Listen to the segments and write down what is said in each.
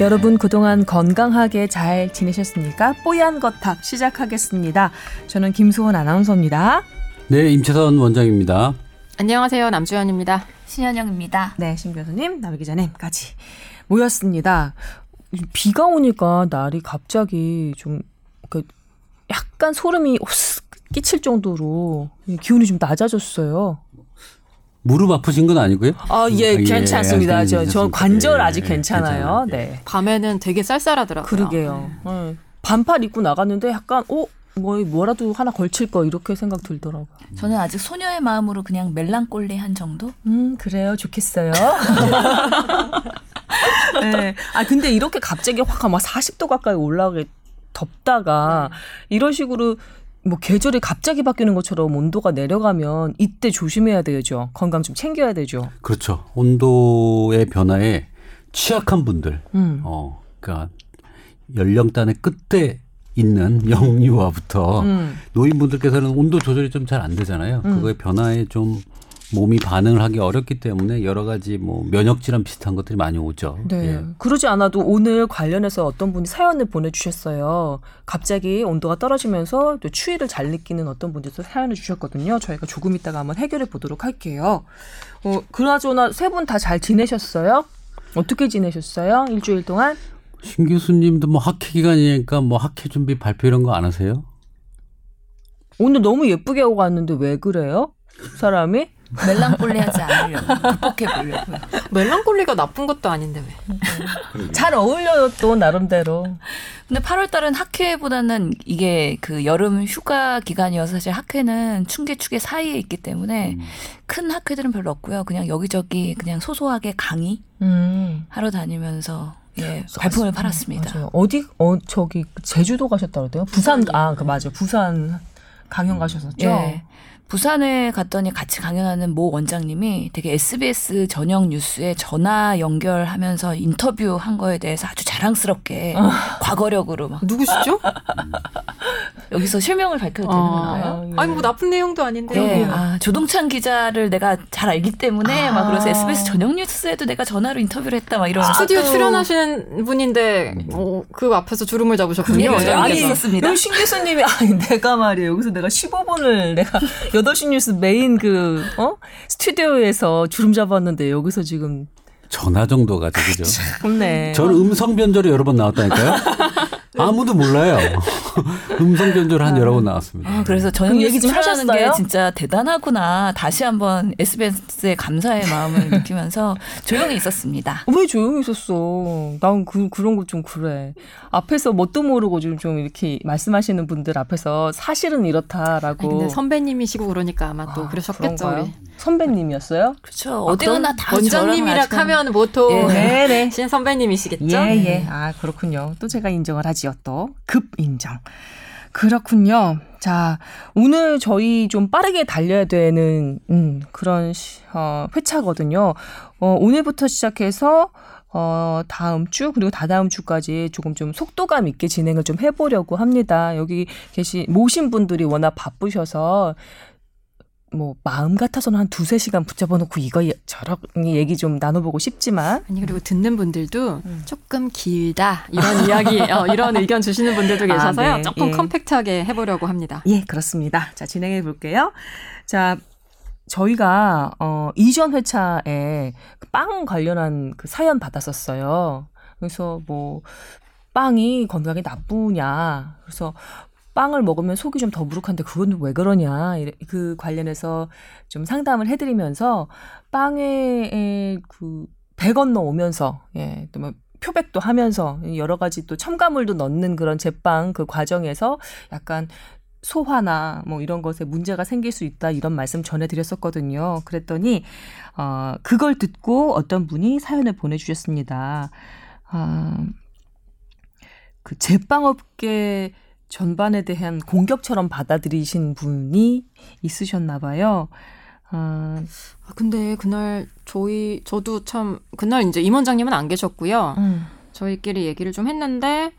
여러분 그동안 건강하게 잘 지내셨습니까? 뽀얀 거탑 시작하겠습니다. 저는 김수원 아나운서입니다. 네, 임채선 원장입니다. 안녕하세요. 남주현입니다. 신현영입니다. 네, 신 교수님, 남 기자님까지 모였습니다. 비가 오니까 날이 갑자기 좀그 약간 소름이 끼칠 정도로 기온이 좀 낮아졌어요. 무릎 아프신 건 아니고요? 아, 예, 아, 예, 괜찮습니다. 아, 저, 저. 관절 예, 아직 예, 괜찮아요. 괜찮아요. 네. 밤에는 되게 쌀쌀하더라고요. 그러게요. 예. 반팔 입고 나갔는데 약간, 어? 뭐, 뭐라도 하나 걸칠 거, 이렇게 생각 들더라고요. 저는 아직 소녀의 마음으로 그냥 멜랑꼴리 한 정도? 음, 그래요. 좋겠어요. 네. 아, 근데 이렇게 갑자기 확 막 40도 가까이 올라가게 덥다가 이런 식으로 뭐 계절이 갑자기 바뀌는 것처럼 온도가 내려가면 이때 조심해야 되죠. 건강 좀 챙겨야 되죠. 그렇죠. 온도의 변화에 취약한 분들, 음. 어, 그러니까 연령단의 끝에 있는 영유아부터 음. 노인분들께서는 온도 조절이 좀 잘 안 되잖아요. 음. 그거에 변화에 좀 몸이 반응을 하기 어렵기 때문에 여러 가지 뭐 면역 질환 비슷한 것들이 많이 오죠. 네. 예. 그러지 않아도 오늘 관련해서 어떤 분이 사연을 보내주셨어요. 갑자기 온도가 떨어지면서 또 추위를 잘 느끼는 어떤 분들도 사연을 주셨거든요. 저희가 조금 이따가 한번 해결해 보도록 할게요. 어, 그나저나 세 분 다 잘 지내셨어요? 어떻게 지내셨어요? 일주일 동안? 신 교수님도 뭐 학회 기간이니까 뭐 학회 준비 발표 이런 거 안 하세요? 오늘 너무 예쁘게 하고 갔는데 왜 그래요? 사람이? 멜랑꼴리하지 않으려고 극복해 보려고요. 멜랑콜리가 나쁜 것도 아닌데 왜? 잘 어울려요 또 나름대로. 근데 8월 달은 학회보다는 이게 그 여름 휴가 기간이어서 사실 학회는 춘계 축계 사이에 있기 때문에 음. 큰 학회들은 별로 없고요. 그냥 여기저기 그냥 소소하게 강의 음. 하러 다니면서 예, 발품을 팔았습니다. 맞아요. 어디 어 저기 제주도 가셨다 그래요? 부산 아그 맞아요. 부산 강연 가셨었죠. 예. 부산에 갔더니 같이 강연하는 모 원장님이 되게 SBS 저녁 뉴스에 전화 연결하면서 인터뷰한 거에 대해서 아주 자랑스럽게 과거력으로 막 누구시죠? 여기서 실명을 밝혀도 되는 아, 건가요? 예. 아니 뭐 나쁜 내용도 아닌데. 네, 아, 조동찬 기자를 내가 잘 알기 때문에 아. 막 그래서 SBS 저녁 뉴스에도 내가 전화로 인터뷰를 했다 막 이런 스튜디오 출연하시는 분인데 어, 그 앞에서 주름을 잡으셨군요. 네. 아니, 있었습니다. 여기 신 교수님이 아니 내가 말이에요. 여기서 내가 15분을 내가 8시 뉴스 메인 그 어? 스튜디오에서 주름 잡았는데 여기서 지금 전화 정도가 되죠. 없네. 저는 음성 변조로 여러 번 나왔다니까요. 아무도 몰라요. 음성 변조를 한 여러 번 나왔습니다. 아, 그래서 저녁 그럼 뉴스 얘기 좀 하셨어요? 게 진짜 대단하구나. 다시 한번 SBS에 감사의 마음을 느끼면서 조용히 있었습니다. 왜 조용히 있었어? 난 그, 그런 거 좀 그래. 앞에서 뭣도 모르고 좀, 좀 이렇게 말씀하시는 분들 앞에서 사실은 이렇다라고. 아니, 근데 선배님이시고 그러니까 아마 또 아, 그러셨겠죠. 선배님이었어요? 그렇죠. 어디 가나 다 원장님이라 하면 보통 예. 네네. 신 선배님이시겠죠. 예, 예. 아, 그렇군요. 또 제가 인정을 하지요, 또. 급 인정. 그렇군요. 자, 오늘 저희 좀 빠르게 달려야 되는, 음, 그런, 시, 어, 회차거든요. 어, 오늘부터 시작해서, 어, 다음 주, 그리고 다다음 주까지 조금 좀 속도감 있게 진행을 좀 해보려고 합니다. 여기 계신, 모신 분들이 워낙 바쁘셔서, 뭐, 마음 같아서는 한 두세 시간 붙잡아 놓고 이거 저런 얘기 좀 나눠보고 싶지만, 아니 그리고 듣는 분들도 음. 조금 길다 이런 이야기 어, 이런 의견 주시는 분들도 계셔서요 아, 네. 조금 예. 컴팩트하게 해보려고 합니다. 예, 그렇습니다. 자, 진행해 볼게요. 자, 저희가 어 이전 회차에 그빵 관련한 그 사연 받았었어요. 그래서 뭐 빵이 건강에 나쁘냐. 그래서 빵을 먹으면 속이 좀 더부룩한데 그건 왜 그러냐. 그 관련해서 좀 상담을 해드리면서 빵에 그배 건너 오면서 예, 또뭐 표백도 하면서 여러 가지 또 첨가물도 넣는 그런 제빵 그 과정에서 약간 소화나 뭐 이런 것에 문제가 생길 수 있다 이런 말씀 전해드렸었거든요. 그랬더니 어 그걸 듣고 어떤 분이 사연을 보내주셨습니다. 아, 그 제빵업계 전반에 대한 공격처럼 받아들이신 분이 있으셨나 봐요. 아, 아, 근데 그날 저희 저도 참 그날 이제 임원장님은 안 계셨고요. 음, 저희끼리 얘기를 좀 했는데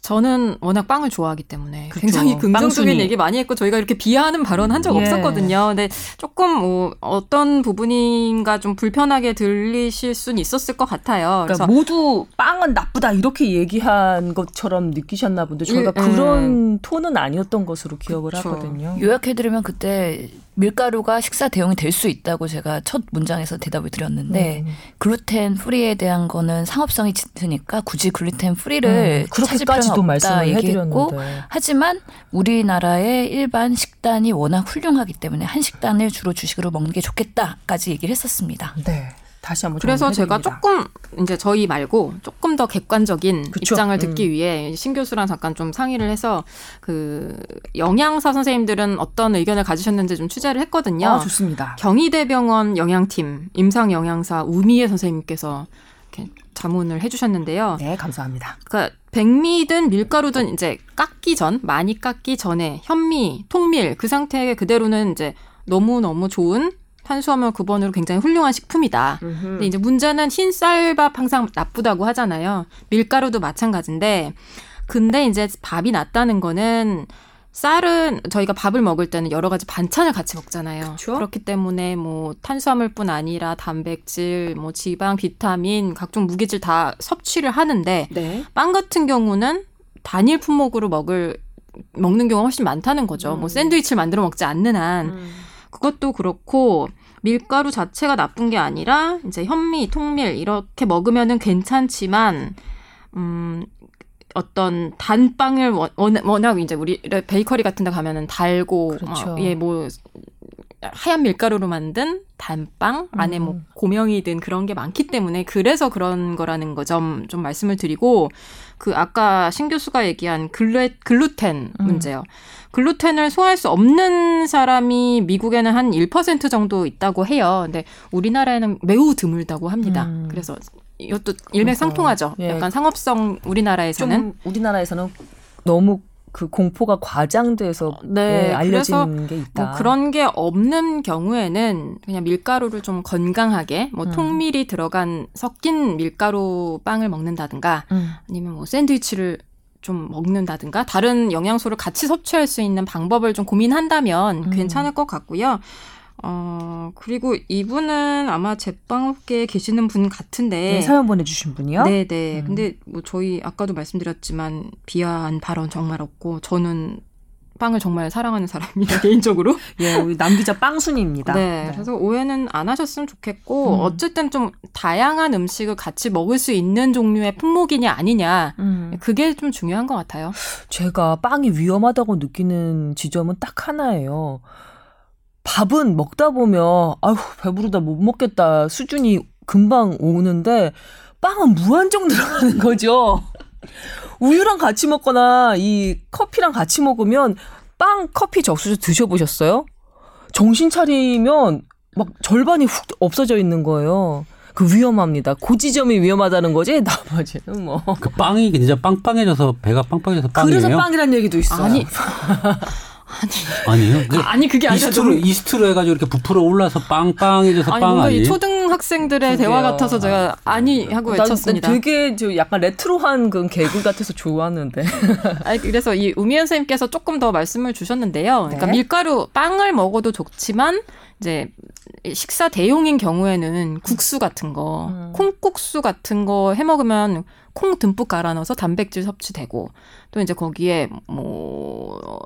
저는 워낙 빵을 좋아하기 때문에 그쵸. 굉장히 긍정적인 빵순이. 얘기 많이 했고 저희가 이렇게 비하하는 발언 한적 예. 없었거든요. 근데 조금 뭐 어떤 부분인가 좀 불편하게 들리실 수는 있었을 것 같아요. 그래서 그러니까 모두 빵은 나쁘다 이렇게 얘기한 것처럼 느끼셨나 본데 저희가 예, 그런 톤은 아니었던 것으로 기억을 그쵸. 하거든요. 요약해드리면 그때 밀가루가 식사 대용이 될 수 있다고 제가 첫 문장에서 대답을 드렸는데 음. gluten free에 대한 거는 상업성이 짙으니까 굳이 gluten free를 음, 찾을 필요는 말씀을 얘기했고 해드렸는데 하지만 우리나라의 일반 식단이 워낙 훌륭하기 때문에 한 식단을 주로 주식으로 먹는 게 좋겠다까지 얘기를 했었습니다. 네 다시 한번 그래서 제가. 조금 이제 저희 말고 조금 더 객관적인 그쵸. 입장을 음. 듣기 위해 신 교수랑 잠깐 좀 상의를 해서 그 영양사 선생님들은 어떤 의견을 가지셨는지 좀 취재를 했거든요. 아 좋습니다. 경희대병원 영양팀 임상 영양사 우미애 선생님께서 이렇게 자문을 해주셨는데요. 네 감사합니다. 그러니까 백미든 밀가루든 이제 깎기 전 많이 깎기 전에 현미, 통밀 그 상태 그대로는 이제 너무 너무 좋은 탄수화물 구번으로 굉장히 훌륭한 식품이다. 근데 이제 문제는 흰 쌀밥 항상 나쁘다고 하잖아요. 밀가루도 마찬가지인데 근데 이제 밥이 낫다는 거는 쌀은 저희가 밥을 먹을 때는 여러 가지 반찬을 같이 먹잖아요. 그쵸? 그렇기 때문에 뭐 탄수화물뿐 아니라 단백질, 뭐 지방, 비타민, 각종 무기질 다 섭취를 하는데 네. 빵 같은 경우는 단일 품목으로 먹을 먹는 경우가 훨씬 많다는 거죠. 음. 뭐 샌드위치를 만들어 먹지 않는 한 그것도 그렇고 밀가루 자체가 나쁜 게 아니라 이제 현미, 통밀 이렇게 먹으면은 괜찮지만 음 어떤 단빵을 워- 워낙, 워낙 이제 우리 베이커리 같은 데 가면은 달고 그렇죠. 어, 예뭐 하얀 밀가루로 만든 단빵 안에 뭐 음. 고명이 든 그런 게 많기 때문에 그래서 그런 거라는 거 좀 좀 말씀을 드리고 그 아까 신 교수가 얘기한 글루, 글루텐 음. 문제요. 글루텐을 소화할 수 없는 사람이 미국에는 한 1% 정도 있다고 해요. 근데 우리나라에는 매우 드물다고 합니다. 음. 그래서 이것도 일맥상통하죠. 예. 약간 상업성 우리나라에서는 좀 우리나라에서는 너무 그 공포가 과장돼서 네, 예, 알려진 게 있다. 뭐 그런 게 없는 경우에는 그냥 밀가루를 좀 건강하게 뭐 음. 통밀이 들어간 섞인 밀가루 빵을 먹는다든가 음. 아니면 뭐 샌드위치를 좀 먹는다든가 다른 영양소를 같이 섭취할 수 있는 방법을 좀 고민한다면 음. 괜찮을 것 같고요. 어, 그리고 이분은 아마 제빵업계에 계시는 분 같은데 네, 사연 보내주신 분이요. 네네. 음. 근데 뭐 저희 아까도 말씀드렸지만 비하한 발언 정말 없고 저는 빵을 정말 사랑하는 사람이에요 개인적으로. 예, 우리 남 기자 빵순이입니다. 네. 그래서 오해는 안 하셨으면 좋겠고 음. 어쨌든 좀 다양한 음식을 같이 먹을 수 있는 종류의 품목이냐 아니냐 음, 그게 좀 중요한 것 같아요. 제가 빵이 위험하다고 느끼는 지점은 딱 하나예요. 밥은 먹다 보면 아휴 배부르다 못 먹겠다 수준이 금방 오는데 빵은 무한정 들어가는 거죠. 우유랑 같이 먹거나 이 커피랑 같이 먹으면 빵, 커피 적수저 드셔보셨어요? 정신 차리면 막 절반이 훅 없어져 있는 거예요. 그 위험합니다. 그 지점이 위험하다는 거지 나머지는 뭐. 그 빵이 진짜 빵빵해져서 배가 빵빵해져서 빵이에요? 그래서 빵이란 얘기도 있어요. 아니 아니에요. 그 아니 그게 아니라 이스트로 너무- 이스트로 해가지고 이렇게 부풀어 올라서 빵빵해져서 아니 빵 뭔가 이 아니에요? 초등학생들의 그러게요. 대화 같아서 제가 아니 하고 난- 외쳤습니다. 난 되게 저 약간 레트로한 그 개그 같아서 좋아하는데. 아니, 그래서 이 우미연 선생님께서 조금 더 말씀을 주셨는데요. 그러니까 네. 밀가루 빵을 먹어도 좋지만 이제 식사 대용인 경우에는 국수 같은 거, 음. 콩국수 같은 거 해 먹으면 콩 듬뿍 갈아 넣어서 단백질 섭취되고 또 이제 거기에 뭐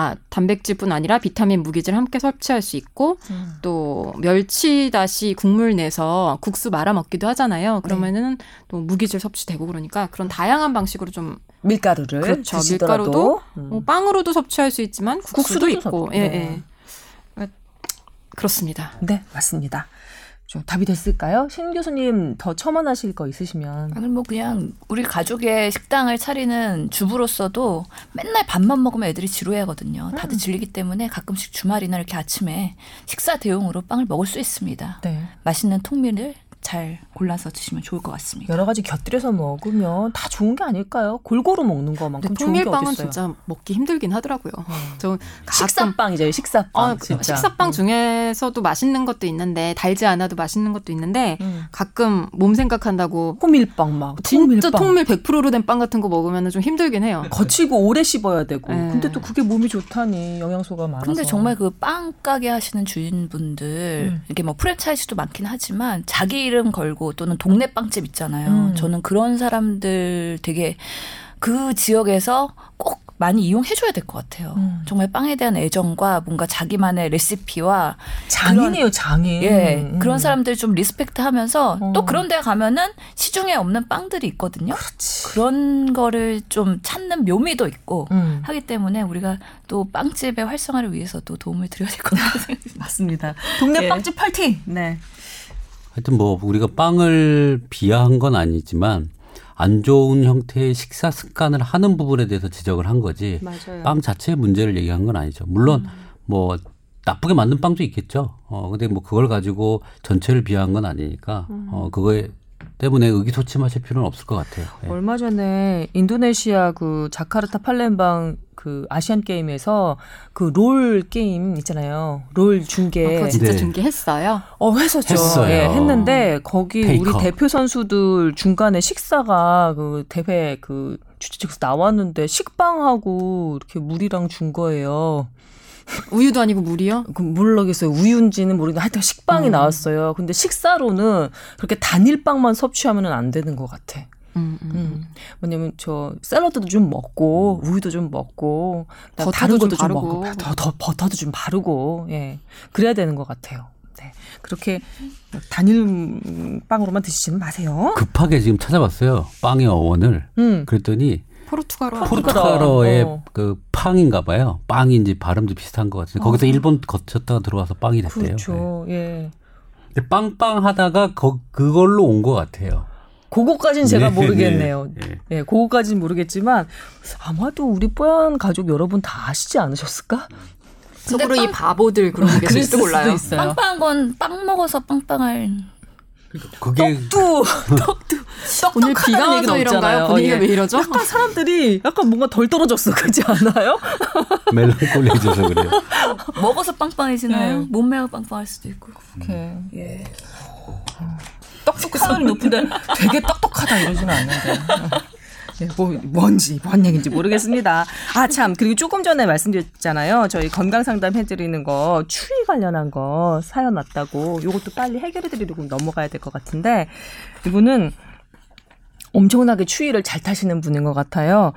아, 단백질뿐 아니라 비타민, 무기질 함께 섭취할 수 있고 또 멸치 다시 국물 내서 국수 말아 먹기도 하잖아요. 그러면은 또 무기질 섭취되고 그러니까 그런 다양한 방식으로 좀 밀가루를 그렇죠. 드시더라도 밀가루도 음. 뭐 빵으로도 섭취할 수 있지만 국수도, 국수도 있고 섭- 예, 네. 예. 그렇습니다. 네 맞습니다. 좀 답이 됐을까요? 신 교수님 더 첨언하실 거 있으시면 아니 뭐 그냥 우리 가족의 식당을 차리는 주부로서도 맨날 밥만 먹으면 애들이 지루해하거든요. 다들 질리기 때문에 가끔씩 주말이나 이렇게 아침에 식사 대용으로 빵을 먹을 수 있습니다. 네. 맛있는 통밀을 잘 골라서 드시면 좋을 것 같습니다. 여러 가지 곁들여서 먹으면 다 좋은 게 아닐까요? 골고루 먹는 거만큼 좋은 게 통밀빵은 어딨어요. 음. 진짜 먹기 힘들긴 하더라고요. 저 가끔 식사빵이죠, 식사빵. 어, 진짜. 식사빵 음. 중에서도 맛있는 것도 있는데 달지 않아도 맛있는 것도 있는데 음. 가끔 몸 생각한다고 호밀빵 막 진짜 통밀빵. 통밀 100%로 된 빵 같은 거 먹으면 좀 힘들긴 해요. 거치고 오래 씹어야 되고. 네. 근데 또 그게 몸이 좋다니 영양소가 많아서. 근데 정말 그 빵 가게 하시는 주인분들 음. 이게 뭐 프랜차이즈도 많긴 하지만 자기 이름 걸고 또는 동네 빵집 있잖아요. 음. 저는 그런 사람들 되게 그 지역에서 꼭 많이 이용해줘야 될 것 같아요. 음. 정말 빵에 대한 애정과 뭔가 자기만의 레시피와 장인이에요, 장인. 예 음. 그런 사람들 좀 리스펙트하면서 어. 또 그런 데 가면은 시중에 없는 빵들이 있거든요. 그렇지. 그런 거를 좀 찾는 묘미도 있고 음. 하기 때문에 우리가 또 빵집의 활성화를 위해서도 도움을 드려야 될 것 같아요. 맞습니다. 동네 예. 빵집 파이팅. 네. 하여튼 뭐 우리가 빵을 비하한 건 아니지만 안 좋은 형태의 식사 습관을 하는 부분에 대해서 지적을 한 거지 맞아요. 빵 자체의 문제를 얘기한 건 아니죠. 물론 뭐 나쁘게 만든 빵도 있겠죠. 어 근데 뭐 그걸 가지고 전체를 비하한 건 아니니까 어 그거에 때문에 의기소침하실 필요는 없을 것 같아요. 예. 얼마 전에 인도네시아 그 자카르타 팔렘방 그 아시안 게임에서 그 롤 게임 있잖아요. 롤 아, 중계. 그거 진짜 네. 중계했어요. 어, 했었죠. 했어요. 예, 했는데 거기 페이커. 우리 대표 선수들 중간에 식사가 그 대회 그 주최 측에서 나왔는데 식빵하고 이렇게 물이랑 준 거예요. 우유도 아니고 물이요? 그 모르겠어요. 우유인지는 모르겠는데 하여튼 식빵이 음. 나왔어요. 근데 식사로는 그렇게 단일빵만 섭취하면 안 되는 것 같아. 음, 음. 음. 왜냐면 저 샐러드도 좀 먹고 우유도 좀 먹고 다른 좀 것도 좀, 바르고. 먹고 더, 더 버터도 좀 바르고 예 그래야 되는 것 같아요. 네 그렇게 단일 빵으로만 드시지는 마세요. 급하게 지금 찾아봤어요. 빵의 어원을. 음 그랬더니 포르투갈어. 포르투갈. 포르투갈어의 어. 그 팡인가 봐요. 빵인지 발음도 비슷한 것 같은데 거기서 일본 거쳤다가 들어와서 빵이 됐대요. 그렇죠. 예. 네. 근데 빵빵 하다가 거, 그걸로 온 것 같아요. 그거까지는 제가 네, 모르겠네요. 네, 네. 예, 그거까지는 모르겠지만 아마도 우리 뽀얀 가족 여러분 다 아시지 않으셨을까? 속으로 이 바보들 그런 게 수도 몰라요. 있어요. 빵빵한 건 빵 먹어서 빵빵할 그게 떡도 떡도 오늘 비가 와서 이런가요? 분위기가 예. 왜 이러죠? 약간 사람들이 약간 뭔가 덜 떨어졌어 그렇지 않아요? 멜랑콜리해져서 그래요. 먹어서 빵빵해지나요? 네. 몸매가 빵빵할 수도 있고. 이렇게 예. 떡떡하는 높은데 되게 떡떡하다 이러지는 않는데. 예, 뭐 뭔지 뭔 얘기인지 모르겠습니다. 아 참 그리고 조금 전에 말씀드렸잖아요. 저희 건강 상담 해드리는 거 추위 관련한 거 사연 왔다고 요것도 빨리 해결해드리려고 넘어가야 될 것 같은데 이분은 엄청나게 추위를 잘 타시는 분인 것 같아요.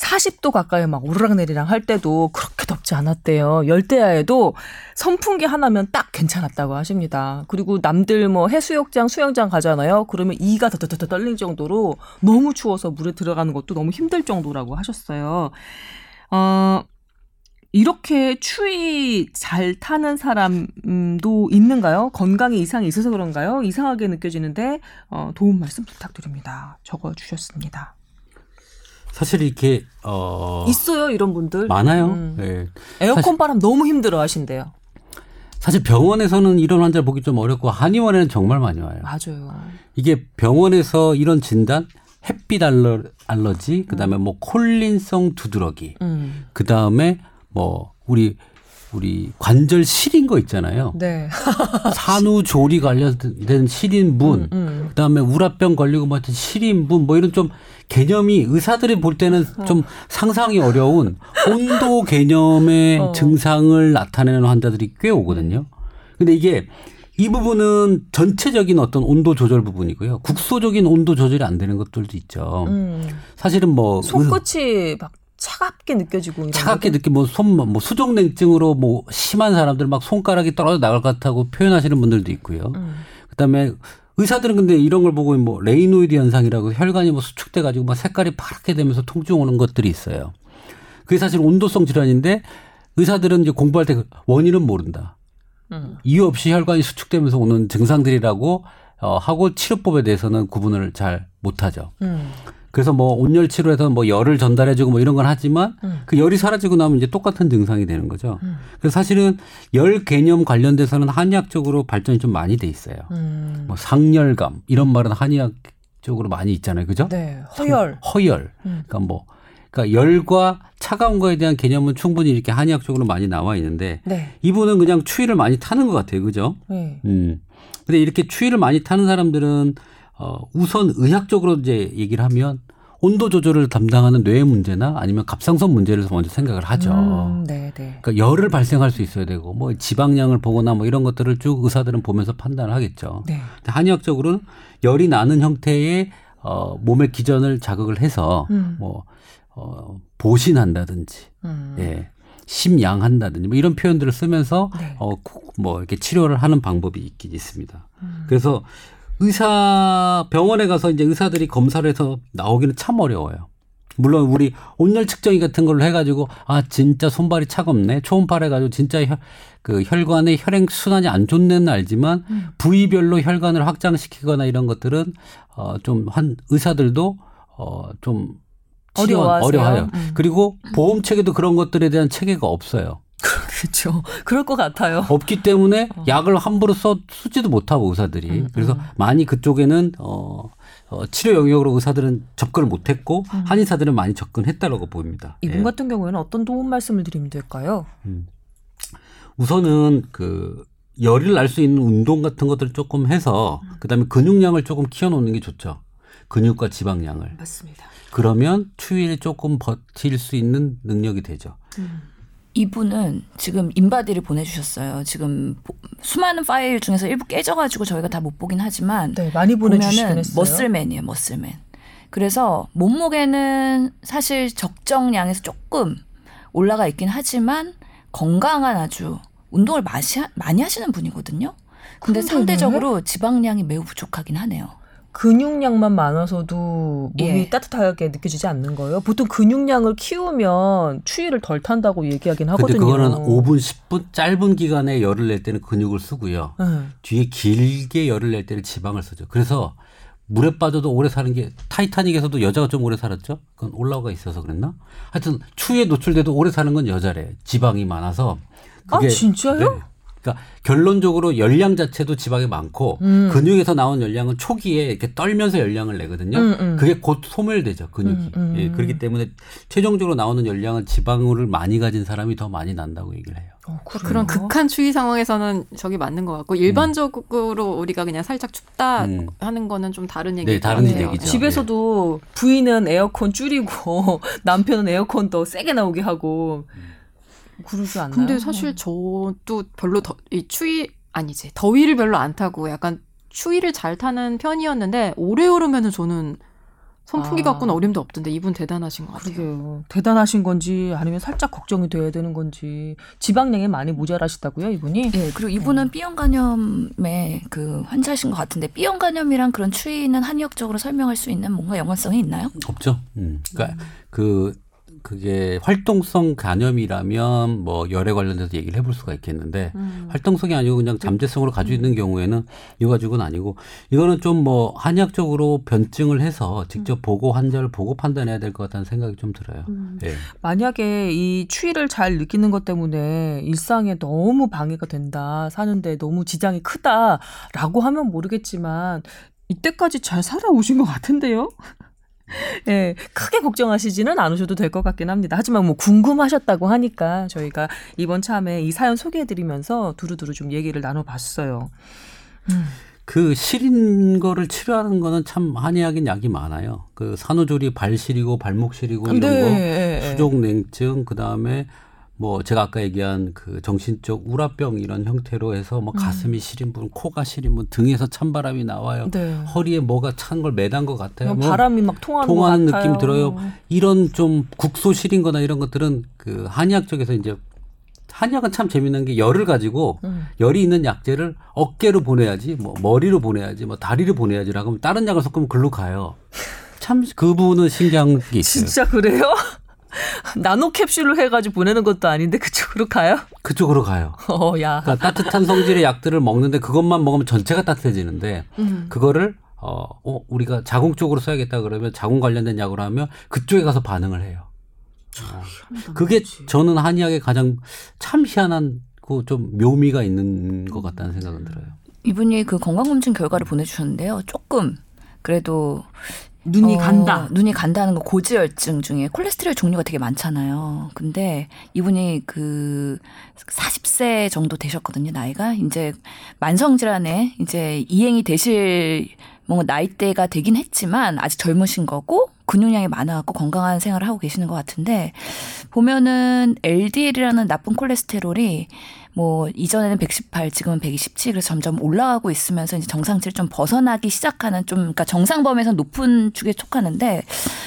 40도 가까이 막 오르락내리락 할 때도 그렇게 덥지 않았대요. 열대야에도 선풍기 하나면 딱 괜찮았다고 하십니다. 그리고 남들 뭐 해수욕장, 수영장 가잖아요. 그러면 이가 더더더 떨릴 정도로 너무 추워서 물에 들어가는 것도 너무 힘들 정도라고 하셨어요. 어, 이렇게 추위 잘 타는 사람도 있는가요? 건강에 이상이 있어서 그런가요? 이상하게 느껴지는데 어, 도움 말씀 부탁드립니다. 적어 주셨습니다. 사실 이렇게 어 있어요 이런 분들 많아요. 음. 예. 에어컨 사실- 바람 너무 힘들어 하신대요 사실 병원에서는 이런 환자 보기 좀 어렵고 한의원에는 정말 많이 와요. 맞아요 이게 병원에서 이런 진단 햇빛 알러, 알러지 그다음에 뭐 콜린성 두드러기 음. 그다음에 뭐 우리 우리 관절 시린 거 있잖아요. 네 산후조리 관련된 시린분 음. 그다음에 우라병 걸리고 뭐 하여튼 시린분 뭐 이런 좀 개념이 의사들이 볼 때는 좀 상상이 어려운 온도 개념의 어. 증상을 나타내는 환자들이 꽤 오거든요. 근데 이게 이 부분은 전체적인 어떤 온도 조절 부분이고요. 국소적인 온도 조절이 안 되는 것들도 있죠. 음. 사실은 뭐 손끝이 막 차갑게 느껴지고 차갑게 느끼 뭐손뭐 수족냉증으로 뭐 심한 사람들 막 손가락이 떨어져 나갈 것 같다고 표현하시는 분들도 있고요. 음. 그다음에 의사들은 근데 이런 걸 보고 뭐 레이노이드 현상이라고 혈관이 뭐 수축돼 가지고 막 색깔이 파랗게 되면서 통증 오는 것들이 있어요. 그게 사실 온도성 질환인데 의사들은 이제 공부할 때 원인은 모른다. 음. 이유 없이 혈관이 수축되면서 오는 증상들이라고 어, 하고 치료법에 대해서는 구분을 잘 못하죠. 음. 그래서 뭐 온열 치료해서 뭐 열을 전달해주고 뭐 이런 건 하지만 음. 그 열이 사라지고 나면 이제 똑같은 증상이 되는 거죠. 그래서 사실은 열 개념 관련돼서는 한의학적으로 발전이 좀 많이 돼 있어요. 음. 뭐 상열감 이런 말은 한의학 쪽으로 많이 있잖아요. 그죠? 네. 허열. 허열. 음. 그러니까 뭐 그러니까 열과 차가운 거에 대한 개념은 충분히 이렇게 한의학적으로 많이 나와 있는데 네. 이분은 그냥 추위를 많이 타는 것 같아요. 그죠? 네. 음. 근데 이렇게 추위를 많이 타는 사람들은 어 우선 의학적으로 이제 얘기를 하면 온도 조절을 담당하는 뇌의 문제나 아니면 갑상선 문제를 먼저 생각을 하죠. 음, 네, 네. 그러니까 열을 발생할 수 있어야 되고 뭐 지방량을 보거나 뭐 이런 것들을 쭉 의사들은 보면서 판단을 하겠죠. 네. 근데 한의학적으로는 열이 나는 형태의 어 몸의 기전을 자극을 해서 음. 뭐 어, 보신한다든지, 음. 예, 심양한다든지 뭐 이런 표현들을 쓰면서 네. 어, 구- 뭐 이렇게 치료를 하는 방법이 있긴 있습니다. 음. 그래서 의사 병원에 가서 이제 의사들이 검사를 해서 나오기는 참 어려워요. 물론 우리 온열 측정기 같은 걸로 해가지고 아 진짜 손발이 차갑네 초음파를 해가지고 진짜 혈, 그 혈관의 혈행 순환이 안 좋네는 알지만 음. 부위별로 혈관을 확장시키거나 이런 것들은 어좀 한 의사들도 어좀 어려워하세요? 어려워요. 음. 그리고 보험 체계도 그런 것들에 대한 체계가 없어요. 그렇죠. 그럴 것 같아요. 없기 때문에 약을 함부로 써 쓰지도 못하고 의사들이 어. 음, 그래서 많이 그쪽에는 어, 어 치료 영역으로 의사들은 접근을 못했고 한의사들은 많이 접근했다라고 보입니다. 음. 이분 예. 같은 경우에는 어떤 도움 말씀을 드리면 될까요? 우선은 그 열을 날 수 있는 운동 같은 것들을 조금 해서 그다음에 근육량을 조금 키워놓는 게 좋죠. 근육과 지방량을 맞습니다. 그러면 추위를 조금 버틸 수 있는 능력이 되죠. 이분은 지금 인바디를 보내주셨어요. 지금 보- 수많은 파일 중에서 일부 깨져가지고 저희가 다 못 보긴 하지만 네, 많이 했어요. 머슬맨이에요, 머슬맨. 그래서 몸무게는 사실 적정량에서 조금 올라가 있긴 하지만 건강한 아주 운동을 마시, 많이 하시는 분이거든요. 근데 상대적으로 지방량이 매우 부족하긴 하네요. 근육량만 많아서도 몸이 예. 따뜻하게 느껴지지 않는 거예요. 보통 근육량을 키우면 추위를 덜 탄다고 얘기하긴 근데 하거든요. 그거는 5분, 10분 짧은 기간에 열을 낼 때는 근육을 쓰고요. 네. 뒤에 길게 열을 낼 때는 지방을 쓰죠. 그래서 물에 빠져도 오래 사는 게 타이타닉에서도 여자가 좀 오래 살았죠. 그건 올라가 있어서 그랬나? 하여튼 추위에 노출돼도 오래 사는 건 여자래. 지방이 많아서. 아, 진짜요? 그러니까 결론적으로 열량 자체도 지방이 많고 음. 근육에서 나온 열량은 초기에 이렇게 떨면서 열량을 내거든요. 음, 음. 그게 곧 소멸되죠 근육이. 음, 음. 예, 그렇기 때문에 최종적으로 나오는 열량은 지방을 많이 가진 사람이 더 많이 난다고 얘기를 해요. 어? 그런 극한 추위 상황에서는 저기 맞는 것 같고 일반적으로 우리가 그냥 살짝 춥다 음. 하는 거는 좀 다른 얘기. 네, 다른 네. 얘기죠. 집에서도 부인은 에어컨 줄이고 남편은 에어컨 더 세게 나오게 하고 그러지 않나요? 근데 사실 저도 별로 더, 이 추위 아니지 더위를 별로 안 타고 약간 추위를 잘 타는 편이었는데 오래 오르면은 저는 선풍기 아. 갖고는 어림도 없던데 이분 대단하신 것 같아요. 그러게요. 대단하신 건지 아니면 살짝 걱정이 돼야 되는 건지 지방량이 많이 모자라시다고요, 이분이? 예, 그리고 이분은 B형 간염의 그 환자신 것 같은데 B형 간염이랑 그런 추위는 한의학적으로 설명할 수 있는 뭔가 연관성이 있나요? 없죠. 음. 그러니까 그 그게 활동성 간염이라면 뭐 열에 관련돼서 얘기를 해볼 수가 있겠는데 음. 활동성이 아니고 그냥 잠재성으로 가지고 있는 경우에는 이거 가지고는 아니고 이거는 좀 뭐 한의학적으로 변증을 해서 직접 보고 환자를 보고 판단해야 될 것 같다는 생각이 좀 들어요. 예. 만약에 이 추위를 잘 느끼는 것 때문에 일상에 너무 방해가 된다, 사는데 너무 지장이 크다라고 하면 모르겠지만 이때까지 잘 살아오신 것 같은데요? 예, 크게 걱정하시지는 않으셔도 될 것 같긴 합니다. 하지만 뭐 궁금하셨다고 하니까 저희가 이번 참에 이 사연 소개해드리면서 두루두루 좀 얘기를 나눠봤어요. 그 시린 거를 치료하는 거는 참 한의학인 약이 많아요. 그 산후조리 발 시리고 발목 시리고 이런 거, 예, 예. 수족 냉증, 그 다음에 뭐 제가 아까 얘기한 그 정신적 우라병 이런 형태로 해서 뭐 가슴이 시린 분, 코가 시린 분, 등에서 찬바람이 나와요. 네. 허리에 뭐가 찬 걸 매단 것 같아요. 뭐 바람이 막 통하는, 통하는 것 같아요. 느낌 들어요. 이런 좀 국소 시린 거나 이런 것들은 그 한의학 쪽에서 이제 한의학은 참 재밌는 게 열을 가지고 음. 열이 있는 약재를 어깨로 보내야지, 뭐 머리로 보내야지, 뭐 다리로 보내야지라고 하면 다른 약을 섞으면 글로 가요. 참 그 부분은 신기한 게 있어요. 진짜 그래요? 나노 캡슐을 해가지고 보내는 것도 아닌데 그쪽으로 가요? 그쪽으로 가요. 어, 야. 그러니까 따뜻한 성질의 약들을 먹는데 그것만 먹으면 전체가 따뜻해지는데 음. 그거를 어, 어 우리가 자궁 쪽으로 써야겠다 그러면 자궁 관련된 약으로 하면 그쪽에 가서 반응을 해요. 어, 그게 저는 한의학의 가장 참 희한한 그좀 묘미가 있는 것 같다는 생각은 들어요. 이분이 그 건강검진 결과를 보내주셨는데요. 조금 그래도 눈이 어, 간다. 눈이 간다는 거 고지혈증 중에 콜레스테롤 종류가 되게 많잖아요. 근데 이분이 그 40세 정도 되셨거든요, 나이가. 이제 만성 질환에 이제 이행이 되실 뭔가 나이대가 되긴 했지만 아직 젊으신 거고 근육량이 많아갖고 건강한 생활을 하고 계시는 것 같은데 보면은 LDL이라는 나쁜 콜레스테롤이 뭐 이전에는 118, 지금은 127 그래서 점점 올라가고 있으면서 이제 정상치를 좀 벗어나기 시작하는 좀 그러니까 정상 범위에서 높은 축에 속하는데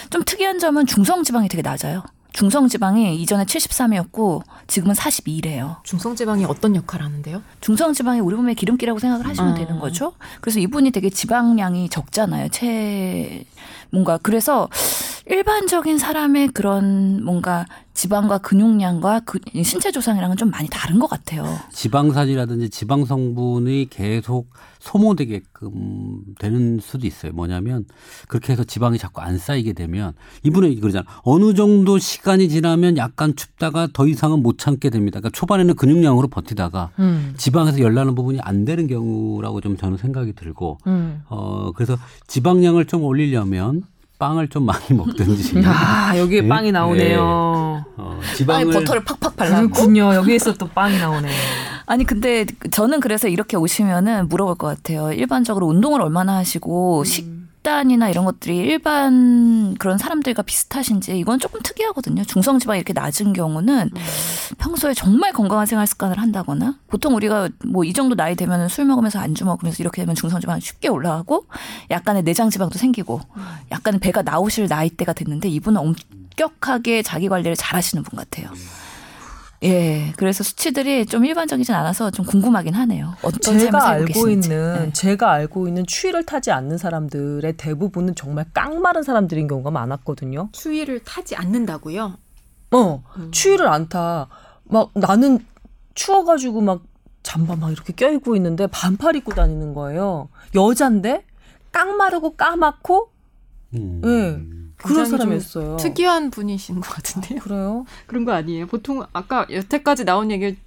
좀 특이한 점은 중성 지방이 되게 낮아요. 중성 지방이 이전에 73이었고 지금은 42래요. 중성 지방이 어떤 역할을 하는데요? 중성 지방이 우리 몸의 기름기라고 생각을 하시면 음. 되는 거죠. 그래서 이분이 되게 지방량이 적잖아요. 체 뭔가 그래서 일반적인 사람의 그런 뭔가 지방과 근육량과 그 신체 조상이랑은 좀 많이 다른 것 같아요. 지방산이라든지 지방 성분이 계속 소모되게끔 되는 수도 있어요. 뭐냐면 그렇게 해서 지방이 자꾸 안 쌓이게 되면 이분은 그러잖아. 어느 정도 시간이 지나면 약간 춥다가 더 이상은 못 참게 됩니다. 그러니까 초반에는 근육량으로 버티다가 음. 지방에서 열나는 부분이 안 되는 경우라고 좀 저는 생각이 들고 음. 어 그래서 지방량을 좀 올리려면 빵을 좀 많이 먹든지 아, 여기에 네? 빵이 나오네요. 어, 빵에 지방을 버터를 팍팍 발라고. 그렇군요. 여기에서 또 빵이 나오네. 아니 근데 저는 그래서 이렇게 오시면은 물어볼 것 같아요. 일반적으로 운동을 얼마나 하시고 식 단이나 이런 것들이 일반 그런 사람들과 비슷하신지 이건 조금 특이하거든요. 중성 지방이 이렇게 낮은 경우는 평소에 정말 건강한 생활 습관을 한다거나 보통 우리가 뭐 이 정도 나이 되면은 술 먹으면서 안주 먹으면서 이렇게 되면 중성 지방이 쉽게 올라가고 약간의 내장 지방도 생기고 약간 배가 나오실 나이대가 됐는데 이분은 엄격하게 자기 관리를 잘 하시는 분 같아요. 예, 그래서 수치들이 좀 일반적이진 않아서 좀 궁금하긴 하네요. 어떤 제가 알고. 있는 네. 제가 알고 있는 추위를 타지 않는 사람들의 대부분은 정말 깡마른 사람들인 경우가 많았거든요. 추위를 타지 않는다고요? 어, 추위를 안 타. 막 나는 추워가지고 막 잠바 막 이렇게 껴입고 있는데 반팔 입고 다니는 거예요. 여잔데 깡마르고 까맣고 음. 예. 그런 사람이었어요. 특이한 분이신 것 같은데요. 그래요? 그런 거 아니에요? 보통 아까 여태까지 나온 얘기를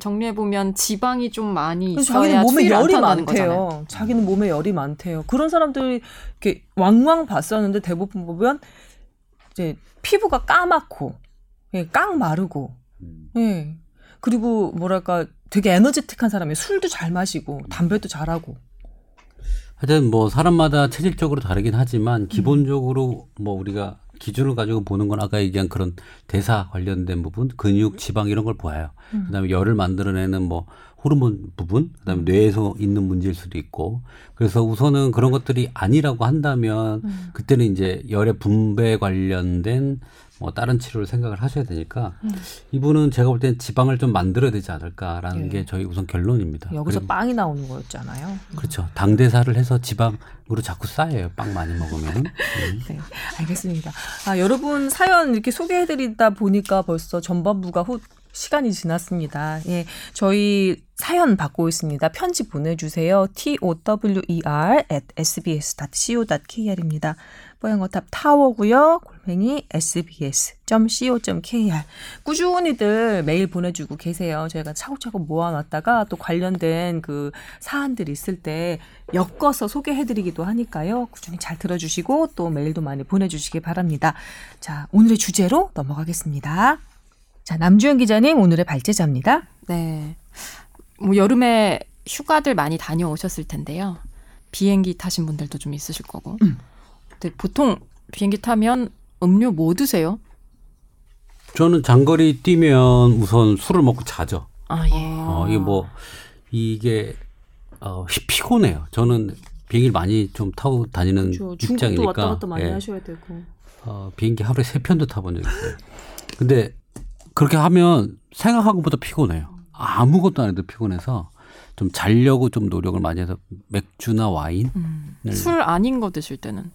정리해 보면 지방이 좀 많이 있어야 자기는 몸에 열이 탄다는 거잖아요. 많대요. 자기는 몸에 열이 많대요. 그런 사람들이 이렇게 왕왕 봤었는데 대부분 보면 이제 피부가 까맣고 예, 깡 마르고 음. 예. 그리고 뭐랄까 되게 에너제틱한 사람이 술도 잘 마시고 담배도 잘하고 하여튼 뭐 사람마다 체질적으로 다르긴 하지만 기본적으로 뭐 우리가 기준을 가지고 보는 건 아까 얘기한 그런 대사 관련된 부분, 근육, 지방 이런 걸 보아요. 그다음에 열을 만들어내는 뭐 호르몬 부분, 그다음에 뇌에서 있는 문제일 수도 있고. 그래서 우선은 그런 것들이 아니라고 한다면 그때는 이제 열의 분배 관련된 뭐 다른 치료를 생각을 하셔야 되니까 이분은 제가 볼 때는 지방을 좀 만들어야 되지 않을까라는 예. 게 저희 우선 결론입니다. 여기서 빵이 나오는 거였잖아요. 그렇죠. 당대사를 해서 지방으로 자꾸 쌓여요. 빵 많이 먹으면. 음. 네, 알겠습니다. 아, 여러분 사연 이렇게 소개해드리다 보니까 벌써 전반부가 후 시간이 지났습니다. 예, 저희 사연 받고 있습니다. 편지 보내주세요. t o w e r at sbs.co.kr입니다. 뽀얀거탑 타워고요. 골뱅이 sbs.co.kr 꾸준히들 메일 보내주고 계세요. 저희가 차곡차곡 모아놨다가 또 관련된 그 사안들이 있을 때 엮어서 소개해드리기도 하니까요. 꾸준히 잘 들어주시고 또 메일도 많이 보내주시기 바랍니다. 자, 오늘의 주제로 넘어가겠습니다. 자, 남주현 기자님 오늘의 발제자입니다. 네. 뭐 여름에 휴가들 많이 다녀오셨을 텐데요. 비행기 타신 분들도 좀 있으실 거고. 근데 보통 비행기 타면 음료 뭐 드세요? 저는 장거리 뛰면 우선 술을 먹고 자죠. 아, 예. 어, 이게 뭐, 이게, 어, 피곤해요. 저는 비행기를 많이 좀 타고 다니는 저 중국도 입장이니까. 왔다 갔다 많이 예. 하셔야 되고. 어, 비행기 하루에 세 편도 타본 적이 있어요. 근데 그렇게 하면 생각한 것보다 피곤해요. 아무것도 안 해도 피곤해서 좀 자려고 좀 노력을 많이 해서 맥주나 와인, 음. 네. 술 아닌 거 드실 때는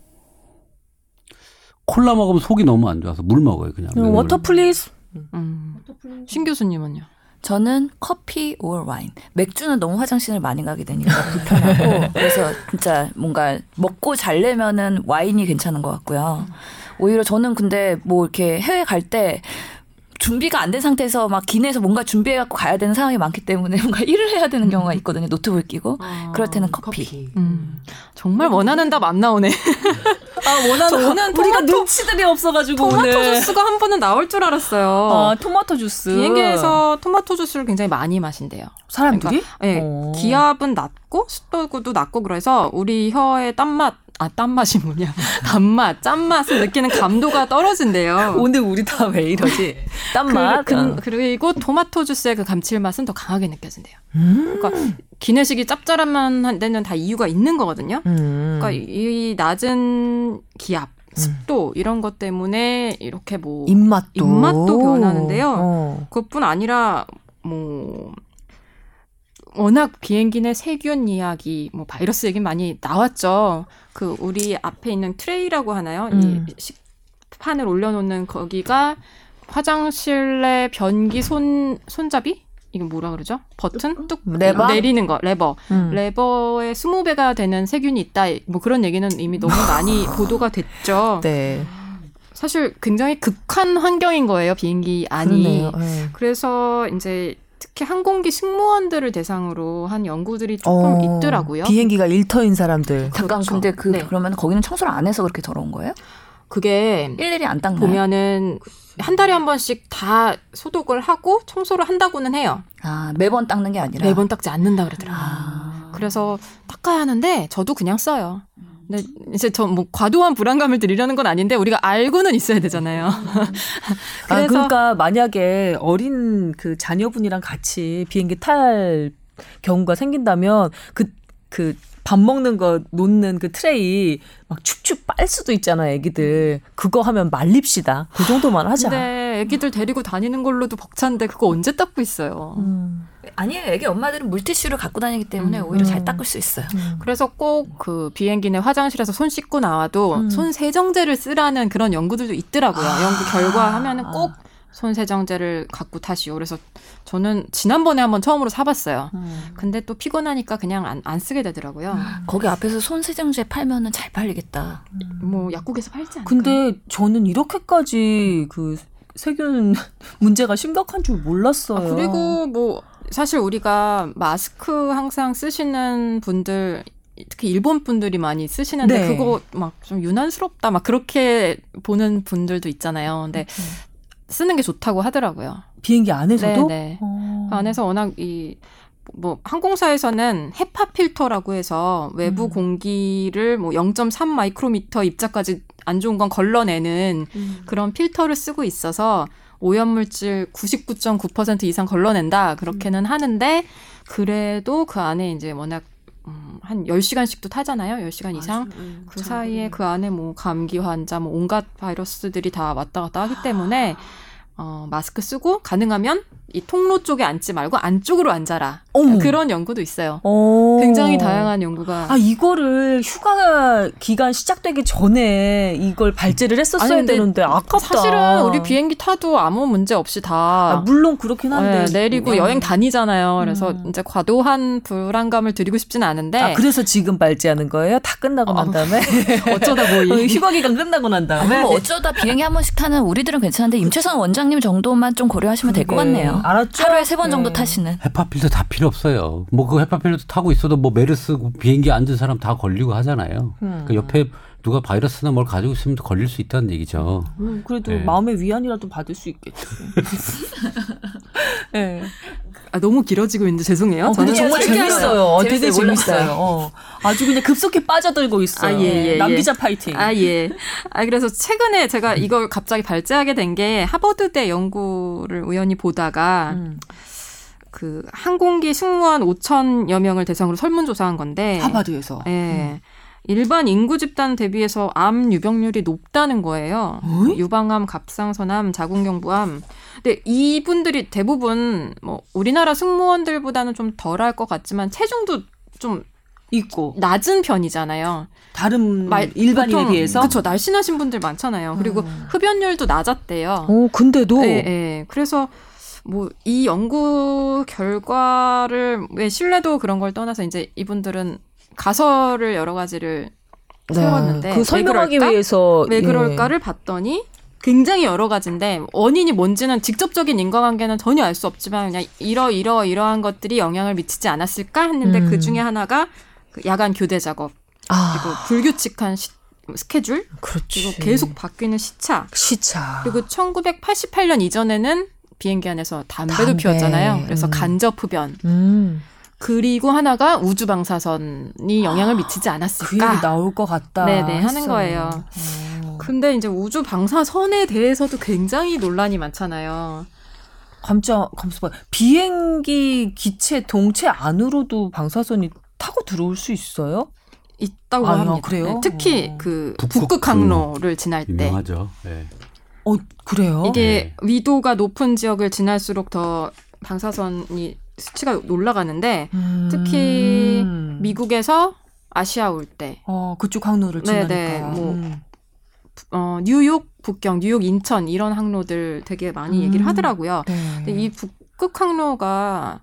콜라 먹으면 속이 너무 안 좋아서 물 먹어요, 그냥. 음, water please. 음. 신 교수님은요? 저는 커피 or 와인. 맥주는 너무 화장실을 많이 가게 되니까 불편하고 그래서 진짜 뭔가 먹고 잘려면은 와인이 괜찮은 것 같고요. 오히려 저는 근데 뭐 이렇게 해외 갈 때 준비가 안 된 상태에서 막 기내에서 뭔가 준비해 갖고 가야 되는 상황이 많기 때문에 뭔가 일을 해야 되는 경우가 있거든요. 노트북 끼고. 그럴 때는 커피. 음, 정말 원하는 답 안 나오네. 아 원하는 저는 우리가 토마토- 눈치들이 없어가지고 토마토 오늘 주스가 한 번은 나올 줄 알았어요. 아, 토마토 주스 비행기에서 토마토 주스를 굉장히 많이 마신대요. 사람들이 예, 어. 기압은 낮고 습도도 낮고 그래서 우리 혀의 땀맛 아 땀맛이 뭐냐 단맛 짠맛을 느끼는 감도가 떨어진대요. 오늘 우리 다 왜 이러지? 땀맛. 그, 어. 그, 그 리고 토마토 주스의 그 감칠맛은 더 강하게 느껴진대요. 음. 그러니까 기내식이 짭짤한 데는 다 이유가 있는 거거든요. 음. 그러니까 이 낮은 기압, 습도 이런 것 때문에 이렇게 뭐 입맛도 입맛도 변하는데요. 어. 그것뿐 아니라 뭐 워낙 비행기 내 세균 이야기, 뭐 바이러스 얘기 많이 나왔죠. 그 우리 앞에 있는 트레이라고 하나요? 음. 이 식판을 올려놓는 거기가 화장실 내 변기 손 손잡이 이게 뭐라 그러죠? 버튼 뚝 레버? 내리는 거 레버 음. 레버에 스무 배가 되는 세균이 있다. 뭐 그런 얘기는 이미 너무 많이 보도가 됐죠. 네. 사실 굉장히 극한 환경인 거예요 비행기 안이. 네. 그래서 이제 특히 항공기 승무원들을 대상으로 한 연구들이 조금 어, 있더라고요. 비행기가 일터인 사람들. 잠깐 그렇죠. 근데 그 네. 그러면 거기는 청소를 안 해서 그렇게 더러운 거예요? 그게 일일이 안 닦나요? 보면은 한 달에 한 번씩 다 소독을 하고 청소를 한다고는 해요. 아 매번 닦는 게 아니라 매번 닦지 않는다 그러더라고요. 아. 그래서 닦아야 하는데 저도 그냥 써요. 근데 이제 저 뭐 과도한 불안감을 드리려는 건 아닌데 우리가 알고는 있어야 되잖아요. 아, 그래서 그러니까 만약에 어린 그 자녀분이랑 같이 비행기 탈 경우가 생긴다면 그, 그 밥 먹는 거 놓는 그 트레이 막 축축 빨 수도 있잖아, 애기들. 그거 하면 말립시다. 그 정도만 하자. 근데 애기들 데리고 다니는 걸로도 벅찬데 그거 언제 닦고 있어요. 음. 아니에요. 애기 엄마들은 물티슈를 갖고 다니기 때문에 음. 오히려 음. 잘 닦을 수 있어요. 그래서 꼭 그 비행기 내 화장실에서 손 씻고 나와도 음. 손 세정제를 쓰라는 그런 연구들도 있더라고요. 아. 연구 결과 하면은 꼭 손 세정제를 갖고 타시오. 그래서 저는 지난번에 한번 처음으로 사봤어요. 음. 근데 또 피곤하니까 그냥 안, 안 쓰게 되더라고요. 거기 앞에서 손세정제 팔면은 잘 팔리겠다. 뭐 약국에서 팔지 않을까요? 근데 저는 이렇게까지 그 세균 문제가 심각한 줄 몰랐어요. 아, 그리고 뭐 사실 우리가 마스크 항상 쓰시는 분들 특히 일본 분들이 많이 쓰시는데 네. 그거 막 좀 유난스럽다 막 그렇게 보는 분들도 있잖아요. 근데 쓰는 게 좋다고 하더라고요. 비행기 안에서도 네, 네. 어. 그 안에서 워낙 이 뭐 항공사에서는 헤파 필터라고 해서 외부 음. 공기를 뭐 0.3 마이크로미터 입자까지 안 좋은 건 걸러내는 음. 그런 필터를 쓰고 있어서 오염물질 99.9% 이상 걸러낸다 그렇게는 하는데 그래도 그 안에 이제 워낙 음, 한 10시간씩도 타잖아요. 10시간 이상. 그 사이에 그 안에 뭐 감기 환자 뭐 온갖 바이러스들이 다 왔다 갔다 하기 때문에 어, 마스크 쓰고 가능하면 이 통로 쪽에 앉지 말고 안쪽으로 앉아라. 어머. 그런 연구도 있어요. 어. 굉장히 다양한 연구가 아 이거를 휴가 기간 시작되기 전에 이걸 발제를 했었어야 아니, 되는데 아깝다. 사실은 우리 비행기 타도 아무 문제 없이 다 아, 물론 그렇긴 한데 네, 내리고 음. 여행 다니잖아요. 그래서 음. 이제 과도한 불안감을 드리고 싶지는 않은데 아 그래서 지금 발제하는 거예요? 다 끝나고 난 어. 다음에 어쩌다 어, 보이 휴가 기간 끝나고 난 다음에 뭐 어쩌다 비행기 한 번씩 타는 우리들은 괜찮은데 임채선 원장님 정도만 좀 고려하시면 될 것. 같네요. 알았죠? 하루에 세 번 정도 네. 타시는. 헤파필터 다필 요 없어요. 뭐그 헤파필터 타고 있어도 뭐 메르스 비행기 앉은 사람 다 걸리고 하잖아요. 음. 그 옆에 누가 바이러스나 뭘 가지고 있으면 걸릴 수 있다는 얘기죠. 음, 그래도 네. 마음의 위안이라도 받을 수 있겠지. 네. 아, 너무 길어지고 있는데 죄송해요. 어, 근데 저는 정말 재밌어요. 어, 되게 재밌어요. 어. 아주 그냥 급속히 빠져들고 있어요. 아, 예, 예, 남 예. 기자 파이팅. 아, 예. 아, 그래서 최근에 제가 이걸 갑자기 발제하게 된 게 하버드대 연구를 우연히 보다가 음. 그 항공기 승무원 5천여 명을 대상으로 설문조사한 건데 하버드에서. 예. 일반 인구 집단 대비해서 암 유병률이 높다는 거예요. 어이? 유방암, 갑상선암, 자궁경부암. 근데 이분들이 대부분 뭐 우리나라 승무원들보다는 좀 덜할 것 같지만 체중도 좀 있고 낮은 편이잖아요. 다른 말- 일반인에 보통, 비해서. 그쵸 날씬하신 분들 많잖아요. 그리고 음. 흡연율도 낮았대요. 어, 근데도 예, 예. 그래서 뭐 이 연구 결과를 왜 신뢰도 그런 걸 떠나서 이제 이분들은 가설을 여러 가지를 세웠는데 그왜 설명하기 그럴까? 위해서 왜 예. 그럴까를 봤더니 굉장히 여러 가지인데 원인이 뭔지는 직접적인 인과관계는 전혀 알 수 없지만 그냥 이러 이러 이러한 것들이 영향을 미치지 않았을까 했는데 음. 그 중에 하나가 그 야간 교대 작업 아, 그리고 불규칙한 시- 스케줄 그렇지. 그리고 계속 바뀌는 시차 시차. 그리고 1988년 이전에는 비행기 안에서 담배도 담배. 피웠잖아요. 그래서 음. 간접 흡연. 음, 그리고 하나가 우주 방사선이 영향을 미치지 그 않았을까? 얘기 나올 것 같다. 네네, 하는 했어요. 거예요. 어. 근데 이제 우주 방사선에 대해서도 굉장히 논란이 많잖아요. 깜짝 감수 봐. 비행기 기체 동체 안으로도 방사선이 타고 들어올 수 있어요? 있다고 아유, 합니다. 그래요? 네, 특히 어. 그 북극 북극 항로를 지날 때 유명하죠. 예. 어, 그래요? 이게 네. 위도가 높은 지역을 지날수록 더 방사선이 수치가 올라가는데 음. 특히 미국에서 아시아 올 때, 어, 그쪽 항로를 지나니까. 네네, 뭐 음. 어, 뉴욕 북경, 뉴욕 인천 이런 항로들 되게 많이 얘기를 음. 하더라고요. 네. 근데 이 북극 항로가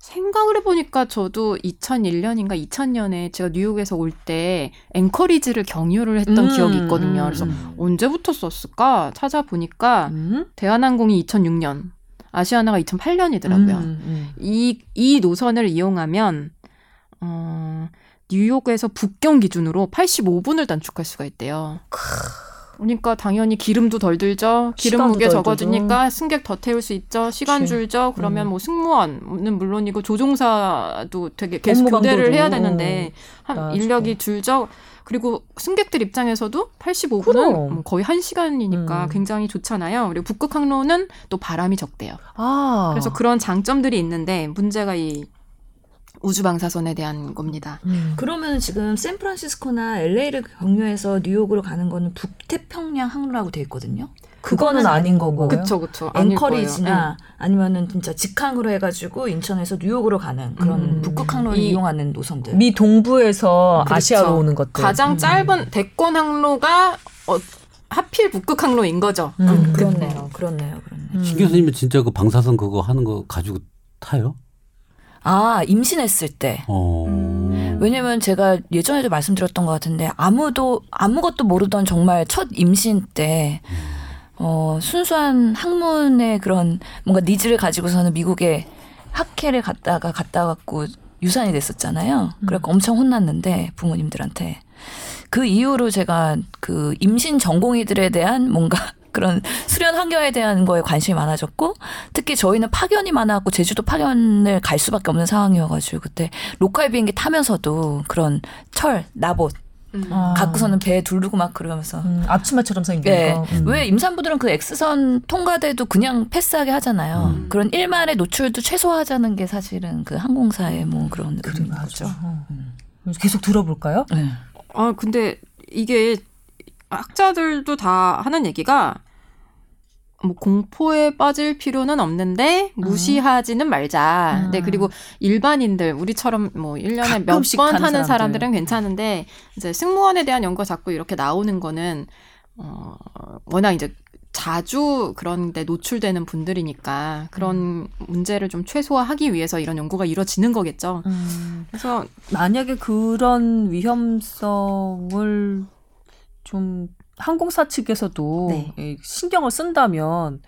생각을 해보니까 저도 2001년인가 2000년에 제가 뉴욕에서 올 때 앵커리지를 경유를 했던 음, 기억이 있거든요. 음, 그래서 음. 언제부터 썼을까 찾아보니까 음? 대한항공이 2006년, 아시아나가 2008년이더라고요. 음, 음. 이, 이 노선을 이용하면, 어, 뉴욕에서 북경 기준으로 85분을 단축할 수가 있대요. 그러니까 당연히 기름도 덜 들죠. 기름 무게 덜 적어주니까 승객 더 태울 수 있죠. 시간 그치. 줄죠. 그러면 음. 뭐 승무원은 물론이고 조종사도 되게 계속 교대를 해야 되는데 한. 인력이 줄죠. 그리고 승객들 입장에서도 85분은 그럼. 거의 한 시간이니까 음. 굉장히 좋잖아요. 그리고 북극 항로는 또 바람이 적대요. 아. 그래서 그런 장점들이 있는데 문제가 이 우주 방사선에 대한 겁니다. 음. 그러면 지금 샌프란시스코나 LA를 경유해서 뉴욕으로 가는 거는 북태평양 항로라고 돼 있거든요. 그거는 아닌 거고. 그쵸 그쵸. 앵커리지나 거예요. 아니면은 진짜 직항으로 해가지고 인천에서 뉴욕으로 가는 그런 음. 북극 항로를 이- 이용하는 노선들. 미 동부에서 그렇죠. 아시아로 오는 것들. 가장 음. 짧은 대권 항로가 어, 하필 북극 항로인 거죠. 음. 그렇네요, 그렇네요, 그렇네요. 음. 신 교수님은 진짜 그 방사선 그거 하는 거 가지고 타요? 아 임신했을 때. 어. 음. 왜냐면 제가 예전에도 말씀드렸던 것 같은데 아무도 아무것도 모르던 정말 첫 임신 때 어, 순수한 학문의 그런 뭔가 needs를 가지고서는 미국에 학회를 갔다가 갔다 갖고 유산이 됐었잖아요. 그래서 엄청 혼났는데 부모님들한테 그 이후로 제가 그 임신 전공의들에 대한 뭔가 그런 수련 환경에 대한 거에 관심이 많아졌고 특히 저희는 파견이 많아갖고 제주도 파견을 갈 수밖에 없는 상황이어가지고 그때 로컬 비행기 타면서도 그런 철 나봇 음. 아. 갖고서는 배에 두르고 막 그러면서 음, 앞치마처럼 생긴 네. 거. 음. 왜 임산부들은 그 X선 통과돼도 그냥 패스하게 하잖아요. 음. 그런 일말의 노출도 최소화하자는 게 사실은 그 항공사의 뭐 그런 그래 의미인 맞아. 거죠. 어. 계속 들어볼까요? 네. 아 근데 이게 학자들도 다 하는 얘기가 뭐 공포에 빠질 필요는 없는데 무시하지는 말자. 음. 네 그리고 일반인들 우리처럼 뭐 1년에 몇번 타는 사람들. 사람들은 괜찮은데 이제 승무원에 대한 연구가 자꾸 이렇게 나오는 거는 어 워낙 이제 자주 그런 데 노출되는 분들이니까 그런 문제를 좀 최소화하기 위해서 이런 연구가 이루어지는 거겠죠. 음. 그래서 만약에 그런 위험성을 좀 항공사 측에서도 네. 예, 신경을 쓴다면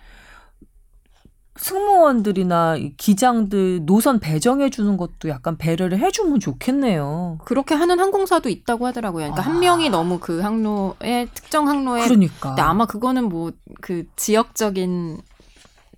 승무원들이나 이 기장들 노선 배정해 주는 것도 약간 배려를 해주면 좋겠네요. 그렇게 하는 항공사도 있다고 하더라고요. 그러니까 아. 한 명이 너무 그 항로에 특정 항로에 그러니까. 근데 아마 그거는 뭐 그 지역적인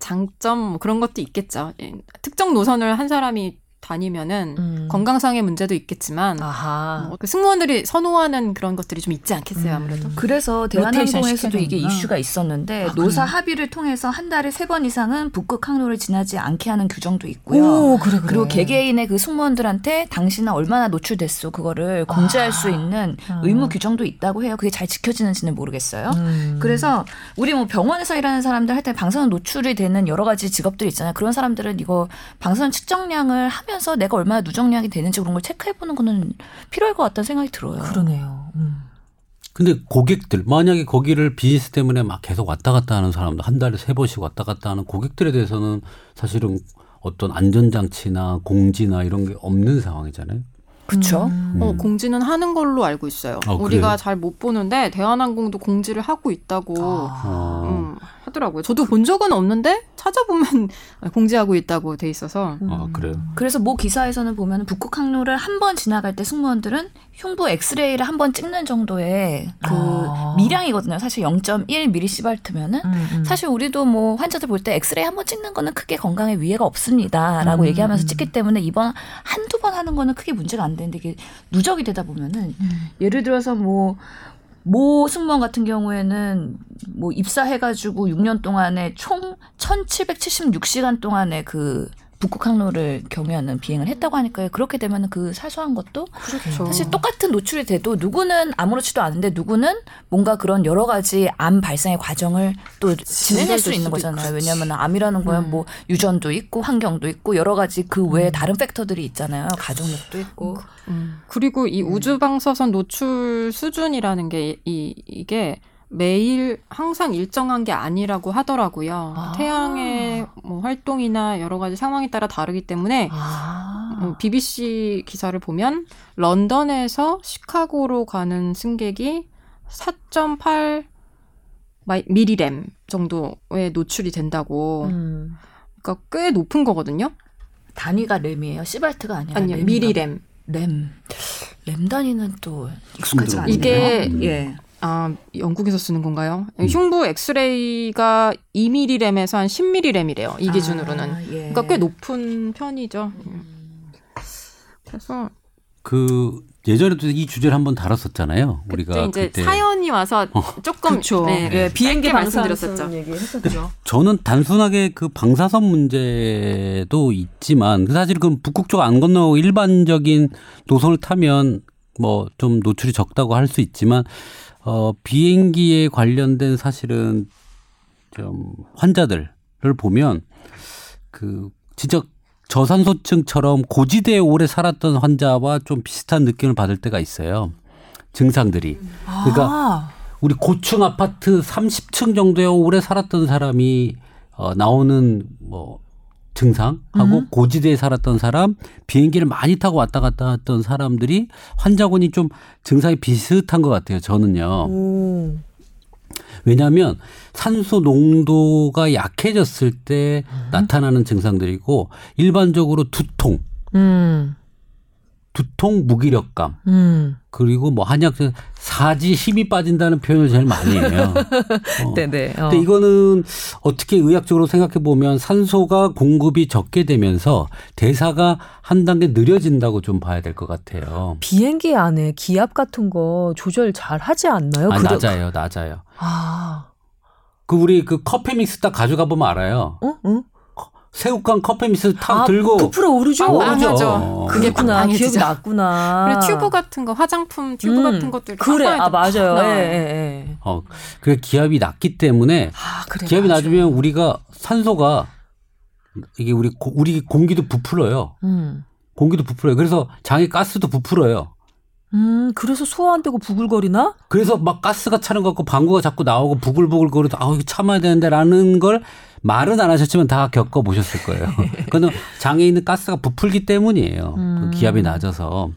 장점 뭐 그런 것도 있겠죠. 예, 특정 노선을 한 사람이 다니면은 음. 건강상의 문제도 있겠지만. 뭐 그 승무원들이 선호하는 그런 것들이 좀 있지 않겠어요 아무래도. 음. 그래서 대한항공에서도 이게. 이슈가 있었는데 아, 노사 그래요? 합의를 통해서 한 달에 세 번 이상은 북극 항로를 지나지 않게 하는 규정도 있고요. 오, 그래, 그래. 그리고 개개인의 그 승무원들한테 당신은 얼마나 노출됐어 그거를 공지할 아. 수 있는 아. 의무 규정도 있다고 해요. 그게 잘 지켜지는지는 모르겠어요. 음. 그래서 우리 뭐 병원에서 일하는 사람들 할 때 방사선 노출이 되는 여러 가지 직업들이 있잖아요. 그런 사람들은 이거 방사선 측정량을 하면 서 내가 얼마나 누정량이 되는지 그런 걸 체크해 보는 거는 필요할 것 같다는 생각이 들어요. 그러네요. 음. 근데 고객들 만약에 거기를 비즈니스 때문에 막 계속 왔다 갔다 하는 사람들 한 달에 세 번씩 왔다 갔다 하는 고객들에 대해서는 사실은 어떤 안전장치나 공지나 이런 게 없는 상황이잖아요. 그렇죠. 어, 음. 공지는 하는 걸로 알고 있어요. 아, 우리가? 잘 못 보는데 대한항공도 공지를 하고 있다고 어. 음, 하더라고요. 저도 본 적은 없는데 찾아보면 공지하고 있다고 돼 있어서 아, 그래요. 그래서 모 기사에서는 보면 북극 항로를 한 번 지나갈 때 승무원들은 흉부 엑스레이를 한 번 찍는 정도의 그 아. 미량이거든요. 사실 0.1 미리시발트면은 음, 사실 우리도 뭐 환자들 볼 때 엑스레이 한 번 찍는 거는 크게 건강에 위해가 없습니다라고 음, 얘기하면서 음. 찍기 때문에 이번 한두 번 하는 거는 크게 문제가 안 되는데 이게 누적이 되다 보면은 예를 들어서 뭐모 승무원 같은 경우에는 뭐 입사해가지고 6년 동안에 총 1776시간 동안의 그 북극 항로를 경유하는 비행을 했다고 하니까요. 그렇게 되면은 그 사소한 것도 그렇죠. 사실 똑같은 노출이 돼도 누구는 아무렇지도 않은데 누구는 뭔가 그런 여러 가지 암 발생의 과정을 또 진행할 수 있는 거잖아요. 있고, 왜냐하면 암이라는 거야 음. 뭐 유전도 있고 환경도 있고 여러 가지 그 외에 음. 다른 팩터들이 있잖아요. 가족력도 있고. 음. 그리고 이 우주 방사선 노출 수준이라는 게 이 이게 매일 항상 일정한 게 아니라고 하더라고요. 아. 태양의 뭐 활동이나 여러 가지 상황에 따라 다르기 때문에 아. 음, BBC 기사를 보면 런던에서 시카고로 가는 승객이 4.8 마이- 밀리렘 정도의 노출이 된다고. 음. 그러니까 꽤 높은 거거든요. 단위가 램이에요. 시발트가 아니라 아니요? 밀리렘. 렘. 램 단위는 또 익숙하지 않네요. 이게 예. 아, 영국에서 쓰는 건가요? 음. 흉부 엑스레이가 2mm램에서 한 10mm램이래요. 이 기준으로는. 아, 예. 그러니까 꽤 높은 편이죠. 그래서 그 예전에도 이 주제를 한번 다뤘었잖아요. 그때 우리가 이제 그때 사연이 와서 조금 그렇죠. 네, 예, 비행기 짧게 방사선 말씀드렸었죠. 얘기 했었죠. 저는 단순하게 그 방사선 문제도 있지만 사실 그 북극 쪽 안 건너고 일반적인 노선을 타면 뭐 좀 노출이 적다고 할 수 있지만 어 비행기에 관련된 사실은 좀 환자들을 보면 그 진짜 저산소증처럼 고지대에 오래 살았던 환자와 좀 비슷한 느낌을 받을 때가 있어요. 증상들이. 그러니까 아. 우리 고층 아파트 30층 정도에 오래 살았던 사람이 어, 나오는 뭐 증상하고 음. 고지대에 살았던 사람, 비행기를 많이 타고 왔다 갔다 했던 사람들이 환자군이 좀 증상이 비슷한 것 같아요. 저는요. 오. 왜냐하면 산소 농도가 약해졌을 때 나타나는 증상들이고 일반적으로 두통, 음. 두통, 무기력감 음. 그리고 뭐 한약 사지 힘이 빠진다는 표현을 제일 많이 해요. 어. 네네. 어. 근데 이거는 어떻게 의학적으로 생각해 보면 산소가 공급이 적게 되면서 대사가 한 단계 느려진다고 좀 봐야 될 것 같아요. 비행기 안에 기압 같은 거 조절 잘 하지 않나요? 아, 낮아요, 낮아요. 아. 그 우리 그 커피 믹스 딱 가져가 보면 알아요. 어? 응? 새우깡 커피 믹스 탁 아, 들고 부풀어 오르죠? 오르죠. 빵빵하죠. 그게 그렇구나. 빵빵해지죠. 기억이 났구나. 그리고 튜브 같은 거 화장품 튜브 음. 같은 것들 그래. 아, 맞아요. 네. 예, 예, 예. 어, 그래 기압이 낮기 때문에 아, 그래. 기압이 맞아. 낮으면 우리가 산소가 이게 우리 고- 우리 공기도 부풀어요. 음. 공기도 부풀어요. 그래서 장에 가스도 부풀어요. 음, 그래서 소화 안 되고 부글거리나? 그래서 막 가스가 차는 것 같고 방구가 자꾸 나오고 부글부글 거려서 아우 이거 참아야 되는데 라는 걸 말은 안 하셨지만 다 겪어 보셨을 거예요. 그거는 장에 있는 가스가 부풀기 때문이에요. 음. 그 기압이 낮아서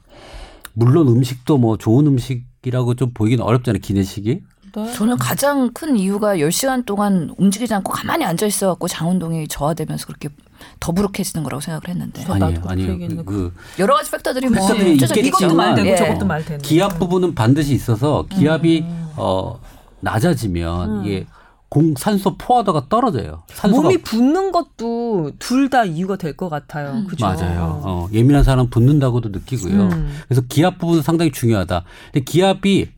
물론 음식도 뭐 좋은 음식이라고 좀 보이긴 어렵잖아요. 기내식이. 네. 저는 가장 큰 이유가 10시간 동안 움직이지 않고 가만히 앉아 있어 갖고 장운동이 저하되면서 그렇게 더부룩해지는 거라고 생각을 했는데 아니에요. 얘기했는데 그, 그 여러 가지 팩터들이 뭐 이것도 말 되고 예. 저것도 말 되는. 기압 부분은 반드시 있어서 기압이 어 낮아지면 음. 이게 공 산소 포화도가 떨어져요. 산소가 몸이 붓는 것도 둘 다 이유가 될 것 같아요. 음. 그죠? 맞아요. 어, 예민한 사람 붓는다고도 느끼고요. 음. 그래서 기압 부분은 상당히 중요하다. 근데 기압이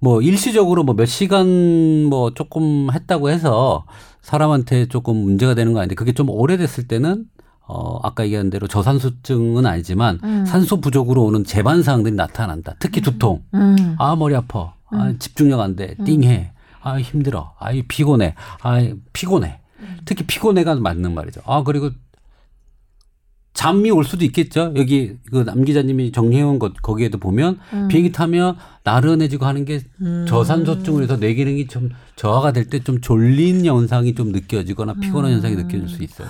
뭐 일시적으로 뭐 몇 시간 뭐 조금 했다고 해서 사람한테 조금 문제가 되는 거 아닌데 그게 좀 오래됐을 때는 어 아까 얘기한 대로 저산소증은 아니지만 음. 산소 부족으로 오는 재반 사항들이 나타난다. 특히 두통. 음. 아 머리 아파. 아 집중력 안 돼. 띵해. 아 힘들어. 아 피곤해. 아 피곤해. 특히 피곤해가 맞는 말이죠. 아 그리고 잠이 올 수도 있겠죠. 여기 그 남 기자님이 정리해온 것 거기에도 보면 음. 비행기 타면 나른해지고 하는 게 저산소증으로 해서 뇌 기능이 좀 저하가 될 때 좀 졸린 현상이 좀 느껴지거나 피곤한 음. 현상이 느껴질 수 있어요.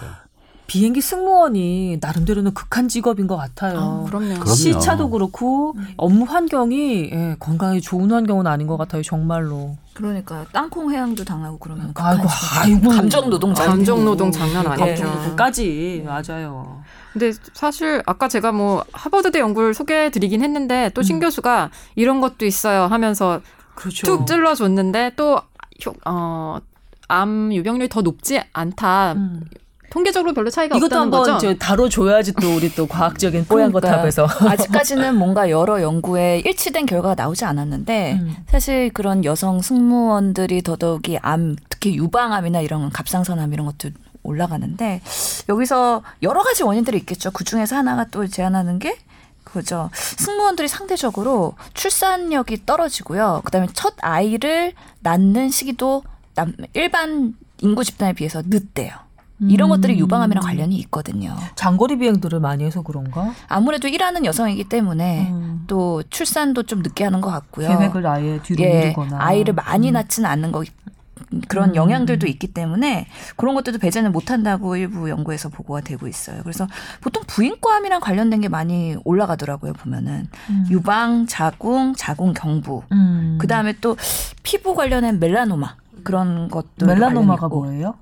비행기 승무원이 나름대로는 극한 직업인 것 같아요. 아, 그럼요. 그럼요. 시차도 그렇고 업무 환경이 예, 건강에 좋은 환경은 아닌 것 같아요. 정말로. 그러니까 땅콩 해양도 당하고 그러면 아이고, 아이고. 감정 노동자 감정 노동 장난 아니죠. 까지 맞아요. 근데 사실 아까 제가 뭐 하버드대 연구를 소개해 드리긴 했는데 또신 교수가 이런 것도 있어요 하면서 그렇죠. 툭 찔러줬는데 또 어, 암 유병률이 더 높지 않다. 음. 통계적으로 별로 차이가 이것도 없다는 한번 거죠. 저 다뤄줘야지 또 우리 또 과학적인 뽀얀거탑에서. 그러니까요. 아직까지는 뭔가 여러 연구에 일치된 결과가 나오지 않았는데 음. 사실 그런 여성 승무원들이 더더욱이 암 특히 유방암이나 이런 갑상선암 이런 것들 올라가는데 여기서 여러 가지 원인들이 있겠죠. 그 중에서 하나가 또 제안하는 게 그죠. 승무원들이 상대적으로 출산력이 떨어지고요. 그다음에 첫 아이를 낳는 시기도 남, 일반 인구 집단에 비해서 늦대요. 이런 것들이 유방암이랑 관련이 있거든요. 장거리 비행들을 많이 해서 그런가? 아무래도 일하는 여성이기 때문에 음. 또 출산도 좀 늦게 하는 것 같고요. 계획을 아예 뒤로 예, 미루거나. 아이를 많이 음. 낳지는 않는 거 그런 음. 영향들도 있기 때문에 그런 것들도 배제는 못한다고 일부 연구에서 보고가 되고 있어요. 그래서 보통 부인과암이랑 관련된 게 많이 올라가더라고요. 보면은 음. 유방, 자궁, 자궁 경부, 음. 그 다음에 또 피부 관련된 멜라노마 그런 것도 멜라노마가. 뭐예요?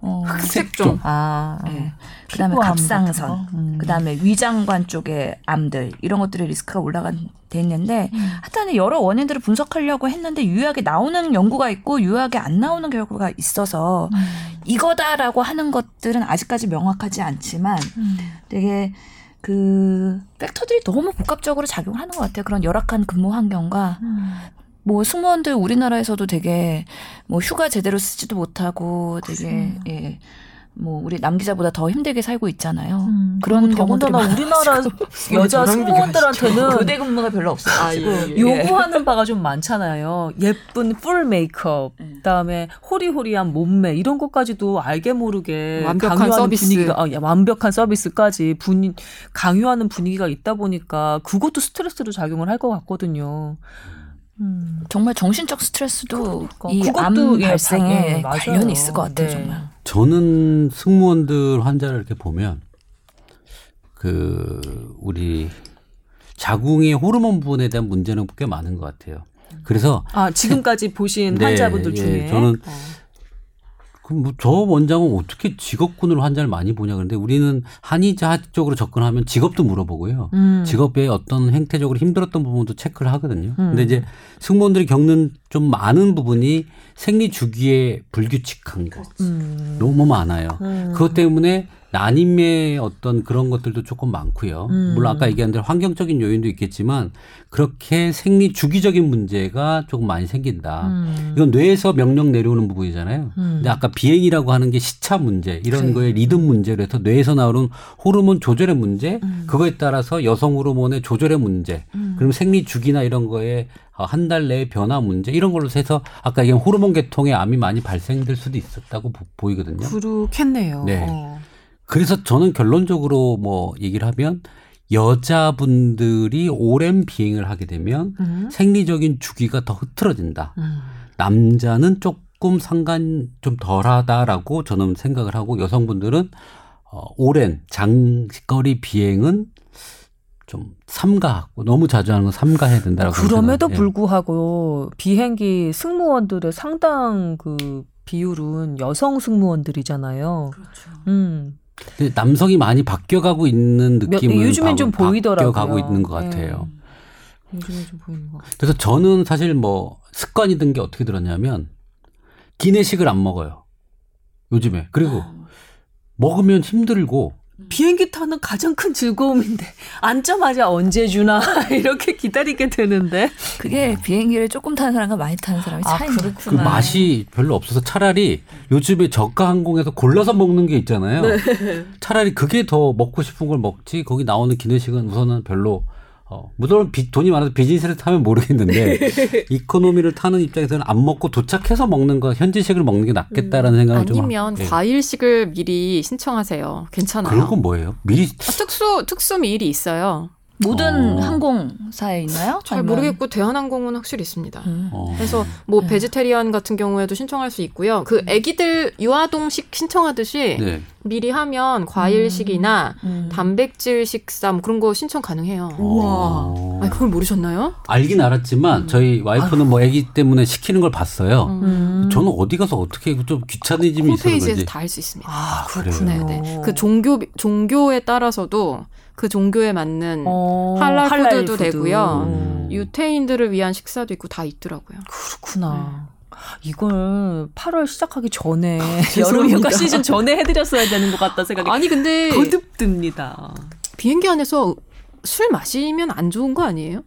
어, 흑색종. 아, 네. 그다음에 갑상선, 거? 음. 그다음에 위장관 쪽의 암들 이런 것들의 리스크가 올라간 돼 있는데 음. 하여튼 여러 원인들을 분석하려고 했는데 유효하게 나오는 연구가 있고 유효하게 안 나오는 결과가 있어서 음. 이거다라고 하는 것들은 아직까지 명확하지 않지만 음. 되게 그 팩터들이 너무 복합적으로 작용하는 것 같아요. 그런 열악한 근무 환경과 음. 뭐 승무원들 우리나라에서도 되게 뭐 휴가 제대로 쓰지도 못하고 되게 예. 뭐 우리 남 기자보다 더 힘들게 살고 있잖아요. 음. 그런 그리고 경우들이 더군다나 우리나라 여자 승무원들한테는 교대 근무가 별로 없어요. 아, 예, 예. 요구하는 바가 좀 많잖아요. 예쁜 풀 메이크업, 그다음에 호리호리한 몸매 이런 것까지도 알게 모르게 완벽한 강요하는 서비스. 분위기가 아, 야, 완벽한 서비스까지 분 강요하는 분위기가 있다 보니까 그것도 스트레스로 작용을 할 것 같거든요. 음. 정말 정신적 스트레스도 그러니까. 이 그것도, 암 예, 발생에 예. 관련이 있을 것 같아요, 네. 정말. 저는 승무원들 환자를 이렇게 보면 그 우리 자궁의 호르몬 부분에 대한 문제는 꽤 많은 것 같아요. 그래서 아 지금까지 보신 네, 환자분들 예, 중에 저는 어. 그럼 뭐저 원장은 어떻게 직업군으로 환자를 많이 보냐 그런데 우리는 한의자 쪽으로 접근하면 직업도 물어보고요. 음. 직업에 어떤 행태적으로 힘들었던 부분도 체크를 하거든요. 음. 근데 이제 승무원들이 겪는 좀 많은 부분이 생리 주기의 불규칙한 거 음. 너무 많아요. 음. 그것 때문에 난임의 어떤 그런 것들도 조금 많고요. 음. 물론 아까 얘기한 대로 환경적인 요인도 있겠지만 그렇게 생리 주기적인 문제가 조금 많이 생긴다. 음. 이건 뇌에서 명령 내려오는 부분이잖아요. 음. 근데 아까 비행이라고 하는 게 시차 문제 이런 그래. 거에 리듬 문제로 해서 뇌에서 나오는 호르몬 조절의 문제 음. 그거에 따라서 여성 호르몬의 조절의 문제 음. 그럼 생리 주기나 이런 거에 한 달 내에 변화 문제 이런 걸로 해서 아까 얘기한 호르몬 계통의 암이 많이 발생될 수도 있었다고 보- 보이거든요. 그렇겠네요. 네. 어. 그래서 저는 결론적으로 뭐 얘기를 하면 여자분들이 오랜 비행을 하게 되면 음. 생리적인 주기가 더 흐트러진다. 음. 남자는 조금 상관 좀 덜하다라고 저는 생각을 하고 여성분들은 어, 오랜 장거리 비행은 좀 삼가하고 너무 자주 하는 건 삼가해야 된다라고 그럼에도 생각해요. 불구하고 비행기 승무원들의 상당 그 비율은 여성 승무원들이잖아요. 그렇죠. 음. 남성이 많이 바뀌어가고 있는 몇- 느낌은 요즘엔 좀 바- 보이더라고요. 바뀌어가고 있는 것 네. 같아요. 요즘에 좀 보이는 거. 그래서 저는 사실 뭐 습관이 든 게 어떻게 들었냐면 기내식을 안 먹어요. 요즘에. 그리고 먹으면 힘들고 비행기 타는 가장 큰 즐거움인데 앉자마자 언제 주나 이렇게 기다리게 되는데 그게 비행기를 조금 타는 사람과 많이 타는 사람이 아, 차이인 것 그렇구나. 그. 맛이 별로 없어서 차라리 요즘에 저가 항공에서 골라서 먹는 게 있잖아요. 차라리 그게 더 먹고 싶은 걸 먹지 거기 나오는 기내식은 우선은 별로 어, 물론 비- 돈이 많아서 비즈니스를 타면 모르겠는데 이코노미를 타는 입장에서는 안 먹고 도착해서 먹는 거 현지식을 먹는 게 낫겠다라는 생각을 좀 아니면 하- 예. 과일식을 미리 신청하세요. 괜찮아요. 그런 건 뭐예요? 미리 아, 특수 특수 미일이 있어요. 모든 어. 항공사에 있나요? 잘 아니면- 모르겠고 대한항공은 확실히 있습니다. 음. 어. 그래서 뭐 네. 베지테리안 같은 경우에도 신청할 수 있고요. 그 아기들 유아동식 신청하듯이 네. 미리 하면 과일식이나 음. 단백질 식사 뭐 그런 거 신청 가능해요. 어. 아 그걸 모르셨나요? 알긴 알았지만 음. 저희 와이프는 뭐 아기 때문에 시키는 걸 봤어요. 음. 저는 어디 가서 어떻게 좀 귀차니즘이 있어서 홈페이지에서. 다 할 수 있습니다. 아, 그래요? 네, 네. 그 종교 종교에 따라서도 그 종교에 맞는 어, 할랄 할랄 푸드도 되고요. 음. 유태인들을 위한 식사도 있고 다 있더라고요. 그렇구나. 이걸 8월 시작하기 전에 여름 죄송합니다. 휴가 시즌 전에 해드렸어야 되는 것 같다 생각이 아니 근데 거듭 듭니다. 비행기 안에서 술 마시면 안 좋은 거 아니에요?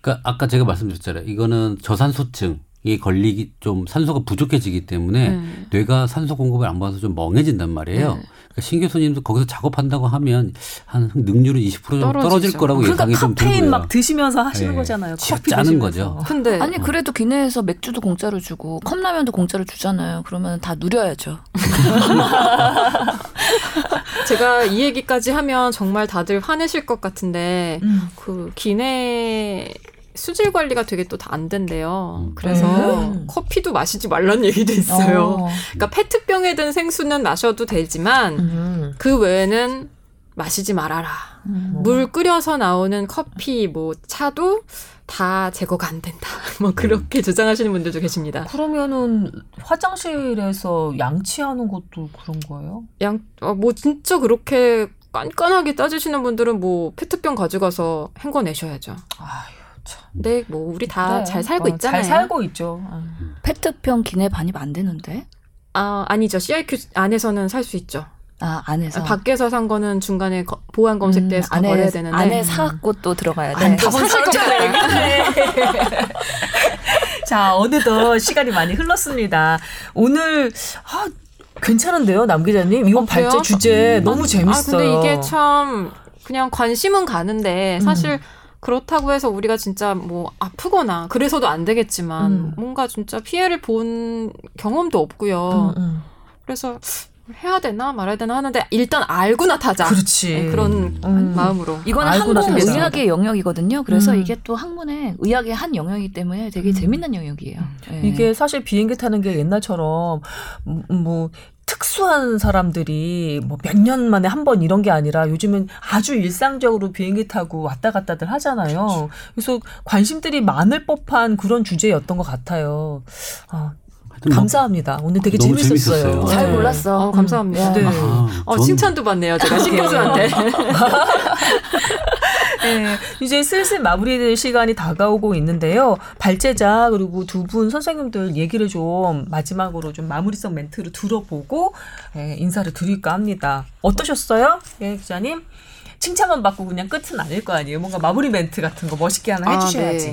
그러니까 아까 제가 말씀드렸잖아요. 이거는 저산소증 이 걸리기 좀 산소가 부족해지기 때문에 네. 뇌가 산소 공급을 안 받아서 좀 멍해진단 말이에요. 네. 그러니까 신 교수님도 거기서 작업한다고 하면 한 능률은 20% 정도 떨어질. 거라고 그러니까 예상이 좀 카페인. 막 드시면서 하시는 네. 거잖아요. 커피 짜는 드시면서. 거죠. 근데 아니 그래도 기내에서 맥주도 공짜로 주고 컵라면도 공짜로 주잖아요. 그러면 다 누려야죠. 제가 이 얘기까지 하면 정말 다들 화내실 것 같은데 음. 그 기내 수질 관리가 되게 또 다 안 된대요. 음. 그래서 음. 커피도 마시지 말라는 얘기도 있어요. 어. 그러니까 페트병에 든 생수는 마셔도 되지만 음. 그 외에는 마시지 말아라. 음. 물 끓여서 나오는 커피, 뭐 차도 다 제거가 안 된다. 뭐 그렇게 주장하시는 분들도 계십니다. 그러면은 화장실에서 양치하는 것도 그런 거예요? 양, 어, 뭐 진짜 그렇게 깐깐하게 따지시는 분들은 뭐 페트병 가져가서 헹궈내셔야죠. 아유 참. 근데 뭐 우리 다잘 그래. 살고 어, 있잖아요. 잘 살고 있죠. 아. 페트병 기내 반입 안 되는데? 아 아니죠. CIQ 안에서는 살 수 있죠. 아 안에서 밖에서 산 거는 중간에 거- 보안 검색대에서 다 안에 버려야 되는데 안에 사갖고 또 들어가야 돼. 안다 사실 것 같아요. 자, 어느덧 시간이 많이 흘렀습니다. 오늘 아, 괜찮은데요, 남 기자님? 이번 어? 발제 주제 너무 아, 재밌어요. 근데 이게 참 그냥 관심은 가는데 사실 그렇다고 해서 우리가 진짜 뭐 아프거나 그래서도 안 되겠지만 음. 뭔가 진짜 피해를 본 경험도 없고요. 음, 음. 그래서 해야 되나 말아야 되나 하는데 일단 알고 나 타자. 그렇지. 네, 그런 음. 마음으로. 이거는 알고 됐어요. 의학의 영역이거든요. 그래서 음. 이게 또 학문의 의학의 한 영역이기 때문에 되게 재밌는 영역이에요. 네. 이게 사실 비행기 타는 게 옛날처럼 음, 뭐 특수한 사람들이 뭐 몇 년 만에 한 번 이런 게 아니라 요즘은 아주 일상적으로 비행기 타고 왔다 갔다들 하잖아요. 그래서 관심들이 많을 법한 그런 주제였던 것 같아요. 아, 뭐- 감사합니다. 오늘 되게 너무 재밌었어요. 재밌었어요. 잘 네. 몰랐어. 어, 감사합니다. 네. 아, 어, 전- 칭찬도 받네요. 제가 신 교수한테. 네, 이제 슬슬 마무리될 시간이 다가오고 있는데요. 발제자 그리고 두 분 선생님들 얘기를 좀 마지막으로 좀 마무리성 멘트로 들어보고 예, 인사를 드릴까 합니다. 어떠셨어요, 예, 기자님? 칭찬만 받고 그냥 끝은 아닐 거 아니에요. 뭔가 마무리 멘트 같은 거 멋있게 하나 아, 해주셔야지. 네.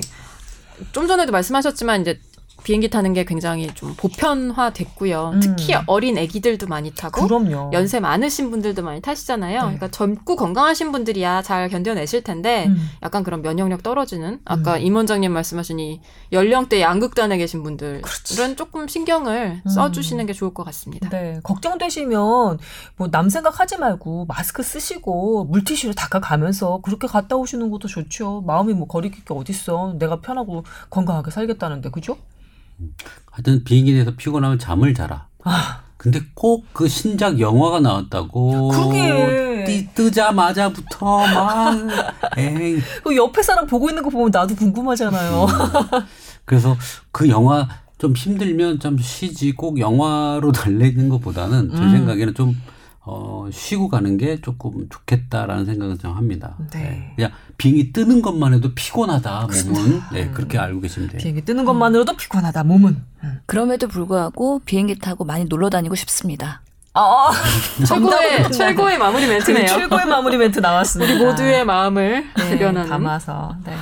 좀 전에도 말씀하셨지만 이제 비행기 타는 게 굉장히 좀 보편화됐고요. 음. 특히 어린 아기들도 많이 타고 그럼요. 연세 많으신 분들도 많이 타시잖아요. 네. 그러니까 젊고 건강하신 분들이야 잘 견뎌내실 텐데 음. 약간 그런 면역력 떨어지는 아까 임 원장님 말씀하신 이 연령대 양극단에 계신 분들은 조금 신경을 음. 써주시는 게 좋을 것 같습니다. 네, 걱정되시면 뭐 남 생각하지 말고 마스크 쓰시고 물티슈로 닦아가면서 그렇게 갔다 오시는 것도 좋죠. 마음이 뭐 거리낄 게 어딨어. 내가 편하고 건강하게 살겠다는데, 그죠? 하여튼 비행기 내에서 피곤하면 잠을 자라. 아, 근데 꼭 그 신작 영화가 나왔다고. 그러게. 뜨, 뜨자마자부터 막. 에이. 그 옆에 사람 보고 있는 거 보면 나도 궁금하잖아요. 그래서 그 영화 좀 힘들면 좀 쉬지 꼭 영화로 달래는 것보다는 제 음. 생각에는 좀 어, 쉬고 가는 게 조금 좋겠다라는 생각을 좀 합니다. 네. 그냥 비행기 뜨는 것만 해도 피곤하다 몸은 네, 그렇게 알고 계시면 돼요. 비행기 뜨는 것만으로도 피곤하다, 몸은. 그럼에도 불구하고 비행기 타고 많이 놀러 다니고 싶습니다. 아, 최고의 최고의 마무리 멘트네요. 최고의 마무리 멘트 나왔습니다. 우리 모두의 마음을 네, 대변하는 담아서. 네.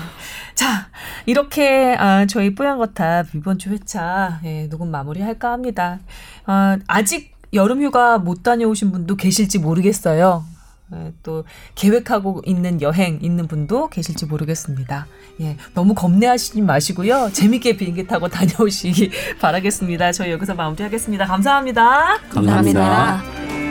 자, 이렇게 아, 저희 뽀얀거탑 이번 주 회차 예, 녹음 마무리할까 합니다. 아, 아직 여름 휴가 못 다녀오신 분도 계실지 모르겠어요. 예, 또 계획하고 있는 여행 있는 분도 계실지 모르겠습니다. 예, 너무 겁내하시지 마시고요. 재밌게 비행기 타고 다녀오시기 바라겠습니다. 저희 여기서 마무리하겠습니다. 감사합니다. 감사합니다. 감사합니다.